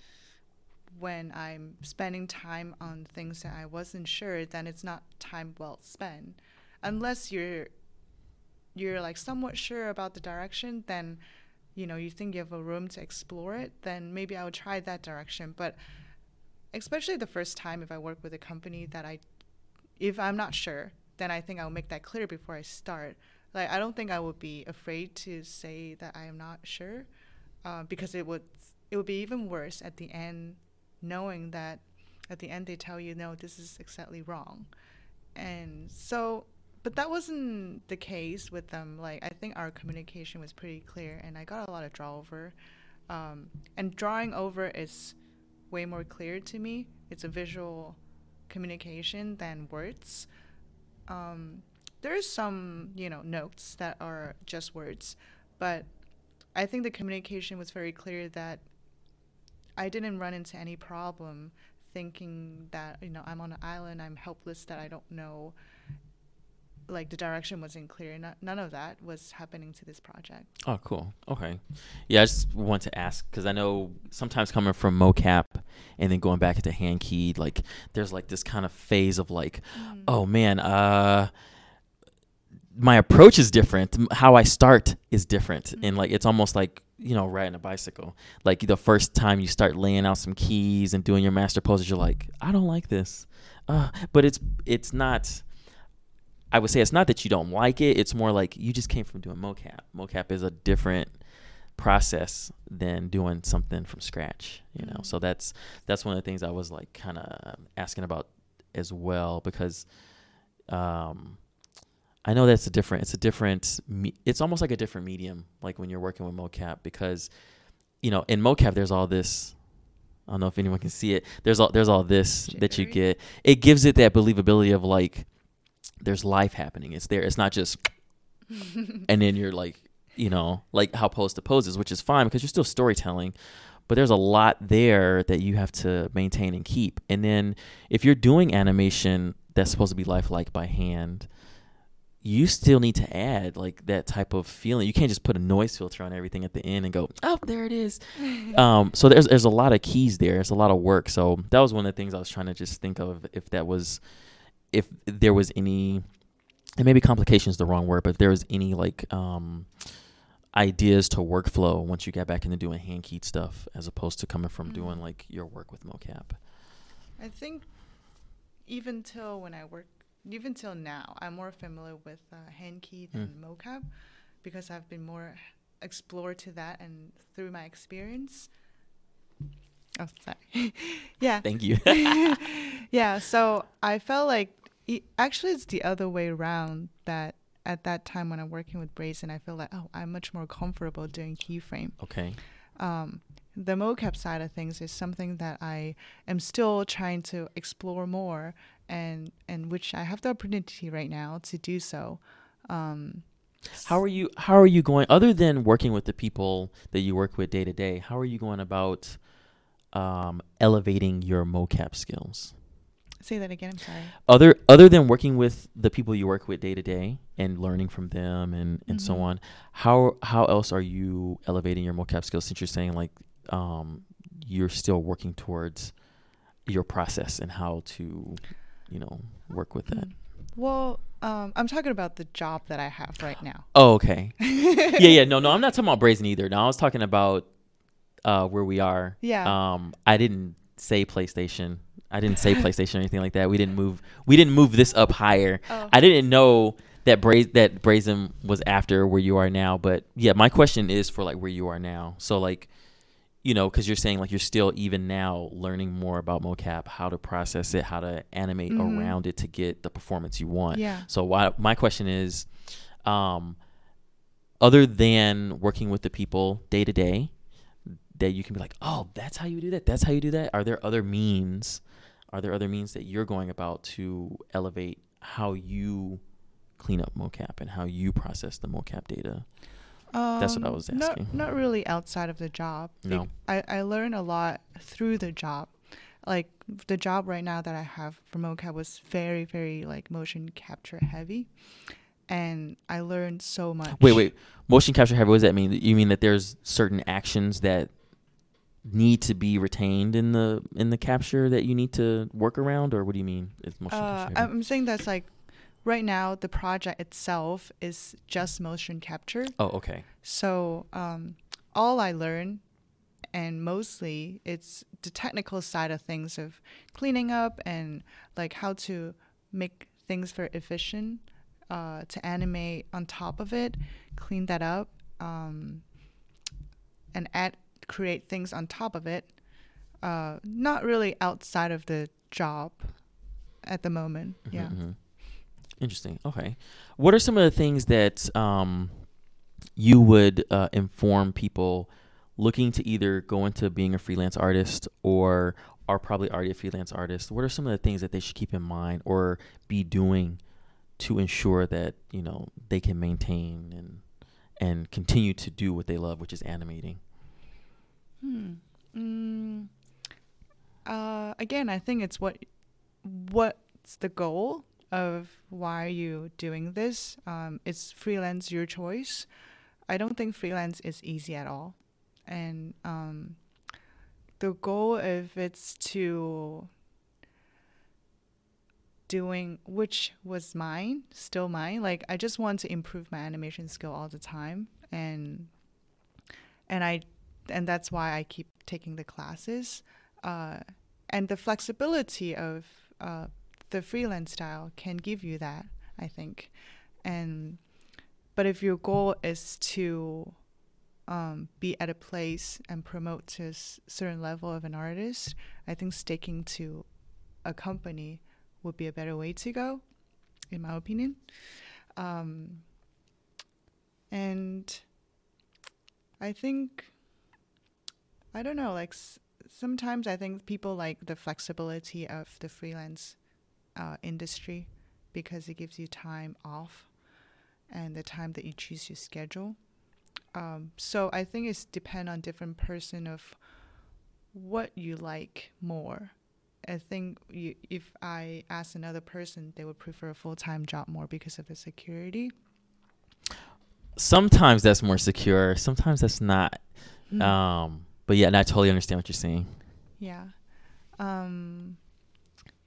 When I'm spending time on things that I wasn't sure, then it's not time well spent. Unless you're you're like somewhat sure about the direction, then you know you think you have a room to explore it, then maybe I would try that direction. But especially the first time if I work with a company that I if I'm not sure, then I think I'll make that clear before I start. Like I don't think I would be afraid to say that I am not sure, uh, because it would it would be even worse at the end, knowing that at the end they tell you no, this is exactly wrong, and so. But that wasn't the case with them. Like I think our communication was pretty clear, and I got a lot of draw over, um, and drawing over is way more clear to me. It's a visual communication than words. Um, there's some you know notes that are just words, but I think the communication was very clear that I didn't run into any problem thinking that you know I'm on an island, I'm helpless, that I don't know. Like the direction wasn't clear. Not, none of that was happening to this project. Oh, cool. Okay. Yeah, I just want to ask because I know sometimes coming from mocap and then going back into hand keyed, like there's like this kind of phase of like, Mm. oh man, uh, my approach is different. How I start is different, and like it's almost like you know riding a bicycle. Like the first time you start laying out some keys and doing your master poses, you're like, I don't like this, uh, but it's it's not. I would say it's not that you don't like it. It's more like you just came from doing mocap. Mocap is a different process than doing something from scratch. You know, Mhm. so that's that's one of the things I was like kind of asking about as well because um, I know that's a different. It's a different. It's almost like a different medium, like when you're working with mocap, because you know in mocap there's all this. I don't know if anyone can see it. There's all there's all this that you get. It gives it that believability of like there's life happening. It's there. It's not just (laughs) and then you're like you know like how pose to poses, which is fine because you're still storytelling. But there's a lot there that you have to maintain and keep. And then if you're doing animation that's supposed to be lifelike by hand, you still need to add like that type of feeling. You can't just put a noise filter on everything at the end and go, oh, there it is. (laughs) um, so there's there's a lot of keys there. It's a lot of work. So that was one of the things I was trying to just think of if that was, if there was any, and maybe complication is the wrong word, but if there was any like um, ideas to workflow once you got back into doing hand keyed stuff as opposed to coming from doing Mm. like your work with mocap. I think even till when I work, even till now, I'm more familiar with uh, hand key than mocap because I've been more explored to that and through my experience. Oh, sorry. (laughs) yeah. Thank you. (laughs) (laughs) yeah. So I felt like e actually it's the other way around that at that time when I'm working with Brazen, I feel like, oh, I'm much more comfortable doing keyframe okay. um, the mocap side of things is something that I am still trying to explore more, and and which I have the opportunity right now to do so. Um, How are you? How are you going? Other than working with the people that you work with day to day, how are you going about um, elevating your mocap skills? say that again? I'm sorry. Other other than working with the people you work with day to day and learning from them and and so Mhm. on, how how else are you elevating your mocap skills? Since you're saying like um, you're still working towards your process and how to, you know, work with that. Well, um, I'm talking about the job that I have right now. Oh, okay. (laughs) yeah, yeah. No, no, I'm not talking about brazen either. No, I was talking about uh, where we are. Yeah. Um, I didn't say PlayStation. I didn't say PlayStation or anything like that. We didn't move. We didn't move this up higher. Oh. I didn't know that Bra- that Brazen was after where you are now. But yeah, my question is for like where you are now. So like, you know, because you're saying like you're still even now learning more about mocap, how to process it, how to animate Mhm. around it to get the performance you want. Yeah. So why, my question is, um, other than working with the people day to day, that you can be like, oh, that's how you do that. That's how you do that. Are there other means? Are there other means that you're going about to elevate how you clean up mocap and how you process the mocap data? That's what I Um, was asking. Not, really outside of the job. No. I, I learned a lot through the job. Like the job right now that I have for mocap was very, very like motion capture heavy. And I learned so much. Wait, wait. Motion capture heavy. What does that mean? You mean that there's certain actions that need to be retained in the in the capture that you need to work around, or what do you mean? It's motion Uh, capture heavy? I'm saying that's like right now the project itself is just motion capture. oh, okay. So um, all I learn, and mostly it's the technical side of things of cleaning up and like how to make things very efficient, uh, to animate on top of it, clean that up, um, and add create things on top of it. Uh, not really outside of the job at the moment. Mhm, Yeah. mhm. Interesting. Okay. What are some of the things that um, you would uh, inform people looking to either go into being a freelance artist or are probably already a freelance artist, what are some of the things that they should keep in mind or be doing to ensure that you know they can maintain and and continue to do what they love, which is animating? Hmm. Mm, uh, again, I think it's what what's the goal of why are you doing this? Um, it's freelance your choice. I don't think freelance is easy at all, and um, the goal if it's to doing which was mine still mine like i just want to improve my animation skill all the time and and i and that's why i keep taking the classes uh, and the flexibility of uh, the freelance style can give you that i think and but if your goal is to um, be at a place and promote to a certain level of an artist i think sticking to a company would be a better way to go, in my opinion. Um, and I think, I don't know, like sometimes I think people like the flexibility of the freelance uh, industry because it gives you time off and the time that you choose your schedule. Um, so I think it's depend on different person of what you like more I think you, if I ask another person, they would prefer a full time job more because of the security. Sometimes that's more secure. Sometimes that's not. Mm. Um, but yeah, and I totally understand what you're saying. Yeah. Um,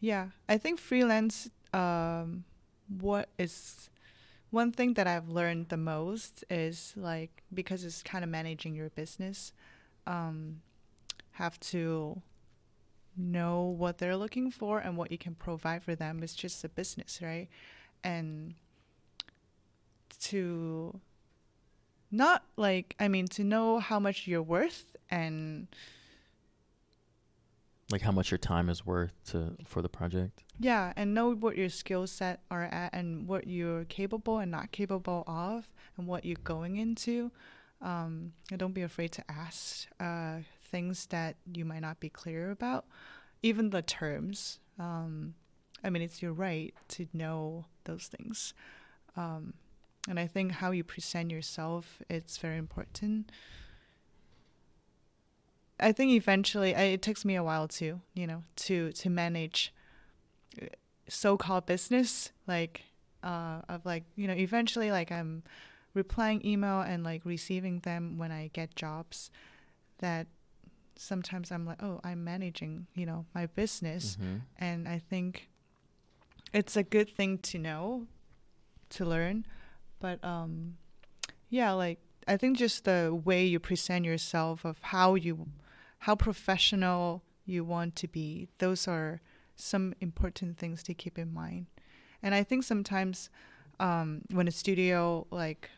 yeah, I think freelance. Um, what is one thing that I've learned the most is like because it's kind of managing your business. Um, have to know what they're looking for and what you can provide for them. It's just a business, right? And to not like, I mean, to know how much you're worth and like how much your time is worth to for the project. Yeah, and know what your skill set are at and what you're capable and not capable of and what you're going into. Um, and don't be afraid to ask uh, things that you might not be clear about, even the terms. Um, I mean, it's your right to know those things. Um, and I think how you present yourself it's very important. I think eventually I, it takes me a while to you know to to manage uh, so-called business like uh, of like you know eventually like I'm replying email and like receiving them when I get jobs that sometimes I'm like, oh, I'm managing, you know, my business. Mm-hmm. And I think it's a good thing to know, to learn. But um, yeah, like I think just the way you present yourself of how you, how professional you want to be, those are some important things to keep in mind. And I think sometimes um, when a studio like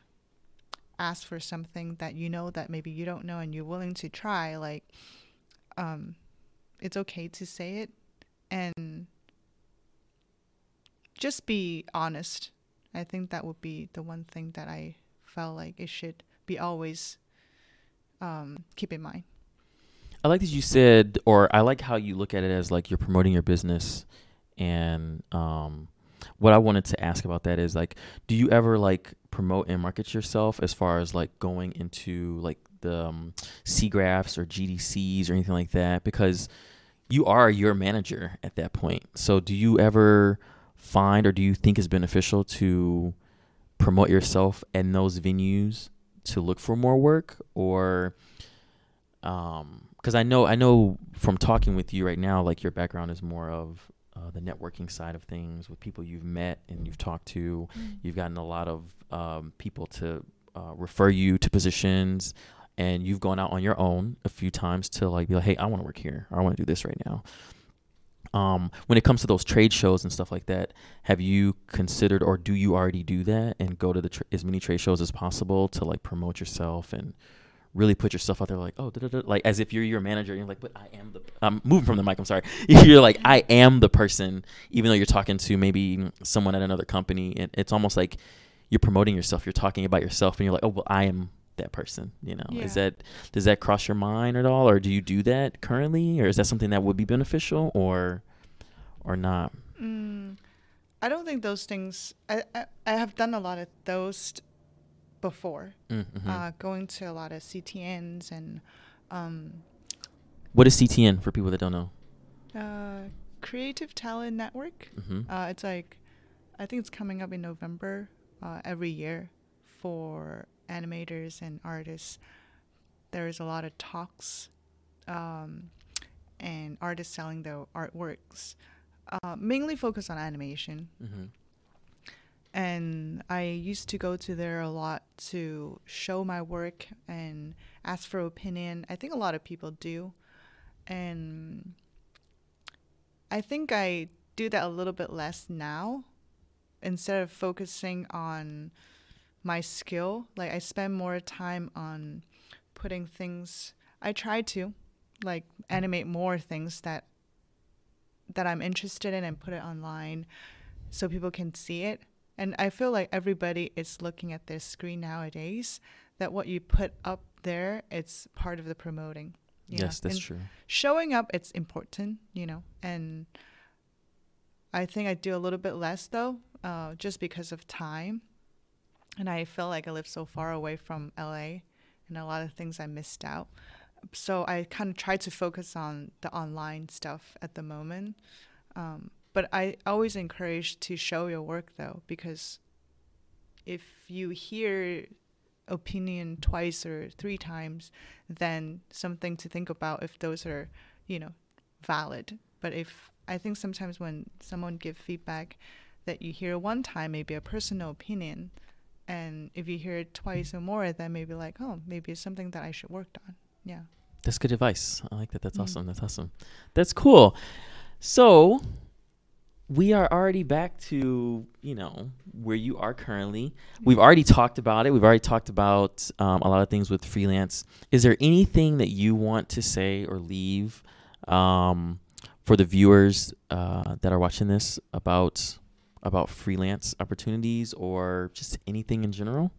asks for something that you know that maybe you don't know and you're willing to try, like um, it's okay to say it and just be honest. I think that would be the one thing that I felt like it should be always um, keep in mind. I like that you said, or I like how you look at it as like you're promoting your business. And um, what I wanted to ask about that is like, do you ever like promote and market yourself as far as like going into like the um, SIGGRAPHs or GDCs or anything like that? Because you are your manager at that point. So do you ever find or do you think it's beneficial to promote yourself in those venues to look for more work or um because i know i know from talking with you right now like your background is more of uh, the networking side of things with people you've met and you've talked to. You've gotten a lot of um, people to uh, refer you to positions and you've gone out on your own a few times to like be like hey i want to work here. Or i want to do this right now. Um, when it comes to those trade shows and stuff like that, have you considered or do you already do that and go to the tra- as many trade shows as possible to like promote yourself and really put yourself out there like oh da-da-da, like as if you're your manager and you're like but I am the I'm moving from the mic I'm sorry (laughs) you're like I am the person even though you're talking to maybe someone at another company and it's almost like you're promoting yourself you're talking about yourself and you're like oh well I am that person. You know, Yeah. is that does that cross your mind at all, or do you do that currently, or is that something that would be beneficial, or or not? Mm, I don't think those things. I, I I have done a lot of those before. Mm-hmm. Uh, going to a lot of CTNs and um, what is CTN for people that don't know? uh, Creative Talent Network. Mm-hmm. Uh, it's like, I think it's coming up in November uh, every year for animators and artists. There's a lot of talks um, and artists selling their artworks, uh, mainly focused on animation. mm-hmm. And I used to go to there a lot to show my work and ask for opinion. I think a lot of people do. And I think I do that a little bit less now. Instead of focusing on my skill, like I spend more time on putting things I try to like animate more things that that I'm interested in and put it online so people can see it. And I feel like everybody is looking at their screen nowadays that what you put up there it's part of the promoting. you know. Yes, that's And true. showing up it's important you know and i think i do a little bit less though uh, just because of time and i feel like i live so far away from la and a lot of things i missed out so i kind of try to focus on the online stuff at the moment um, but i always encourage to show your work though because if you hear opinion twice or three times then something to think about if those are you know valid but if i think sometimes when someone give feedback that you hear one time maybe a personal opinion and if you hear it twice or more then maybe like oh maybe it's something that i should work on yeah That's good advice. I like that. That's Mm. awesome. That's awesome. That's cool. So we are already back to you know where you are currently. We've already talked about it. We've already talked about um, a lot of things with freelance. Is there anything that you want to say or leave um, for the viewers uh, that are watching this about about freelance opportunities or just anything in general?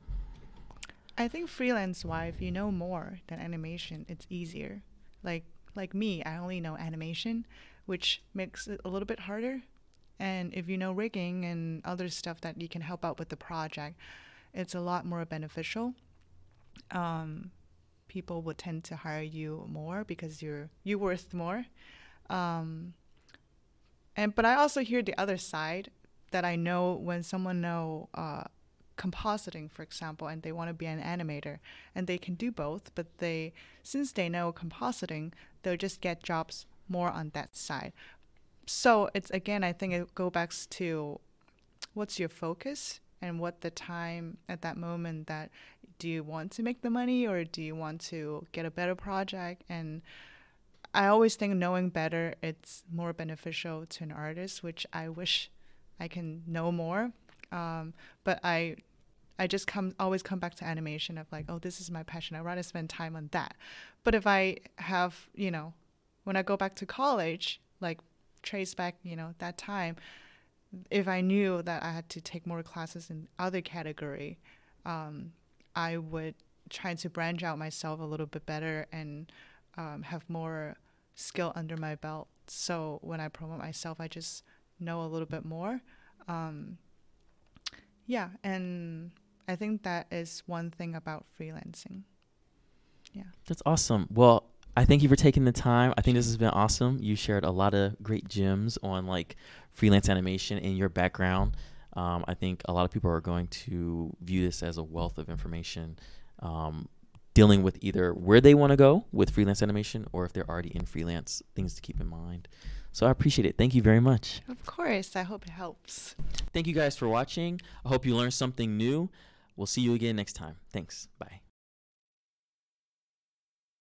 I think freelance wise, if you know more than animation, it's easier. Like like me, I only know animation, which makes it a little bit harder. And if you know rigging and other stuff that you can help out with the project, it's a lot more beneficial. Um, people would tend to hire you more because you're you worth more. Um, and but I also hear the other side that I know when someone know uh, compositing, for example, and they want to be an animator, and they can do both, but they since they know compositing, they'll just get jobs more on that side. So it's again, I think it go back to what's your focus and what the time at that moment that do you want to make the money or do you want to get a better project and I always think knowing better it's more beneficial to an artist, which I wish I can know more. Um, but I I just come always come back to animation of like, oh, this is my passion. I'd rather spend time on that. But if I have, you know, when I go back to college, like trace back, you know, that time, if I knew that I had to take more classes in other category, um, I would try to branch out myself a little bit better and um, have more skill under my belt. So when I promote myself, I just know a little bit more. Um, yeah, and I think that is one thing about freelancing. Yeah. That's awesome. Well, I thank you for taking the time. I think this has been awesome. You shared a lot of great gems on like freelance animation and your background. Um, I think a lot of people are going to view this as a wealth of information, um, dealing with either where they want to go with freelance animation or if they're already in freelance, things to keep in mind. So I appreciate it. Thank you very much. Of course, I hope it helps. Thank you guys for watching. I hope you learned something new. We'll see you again next time. Thanks. Bye.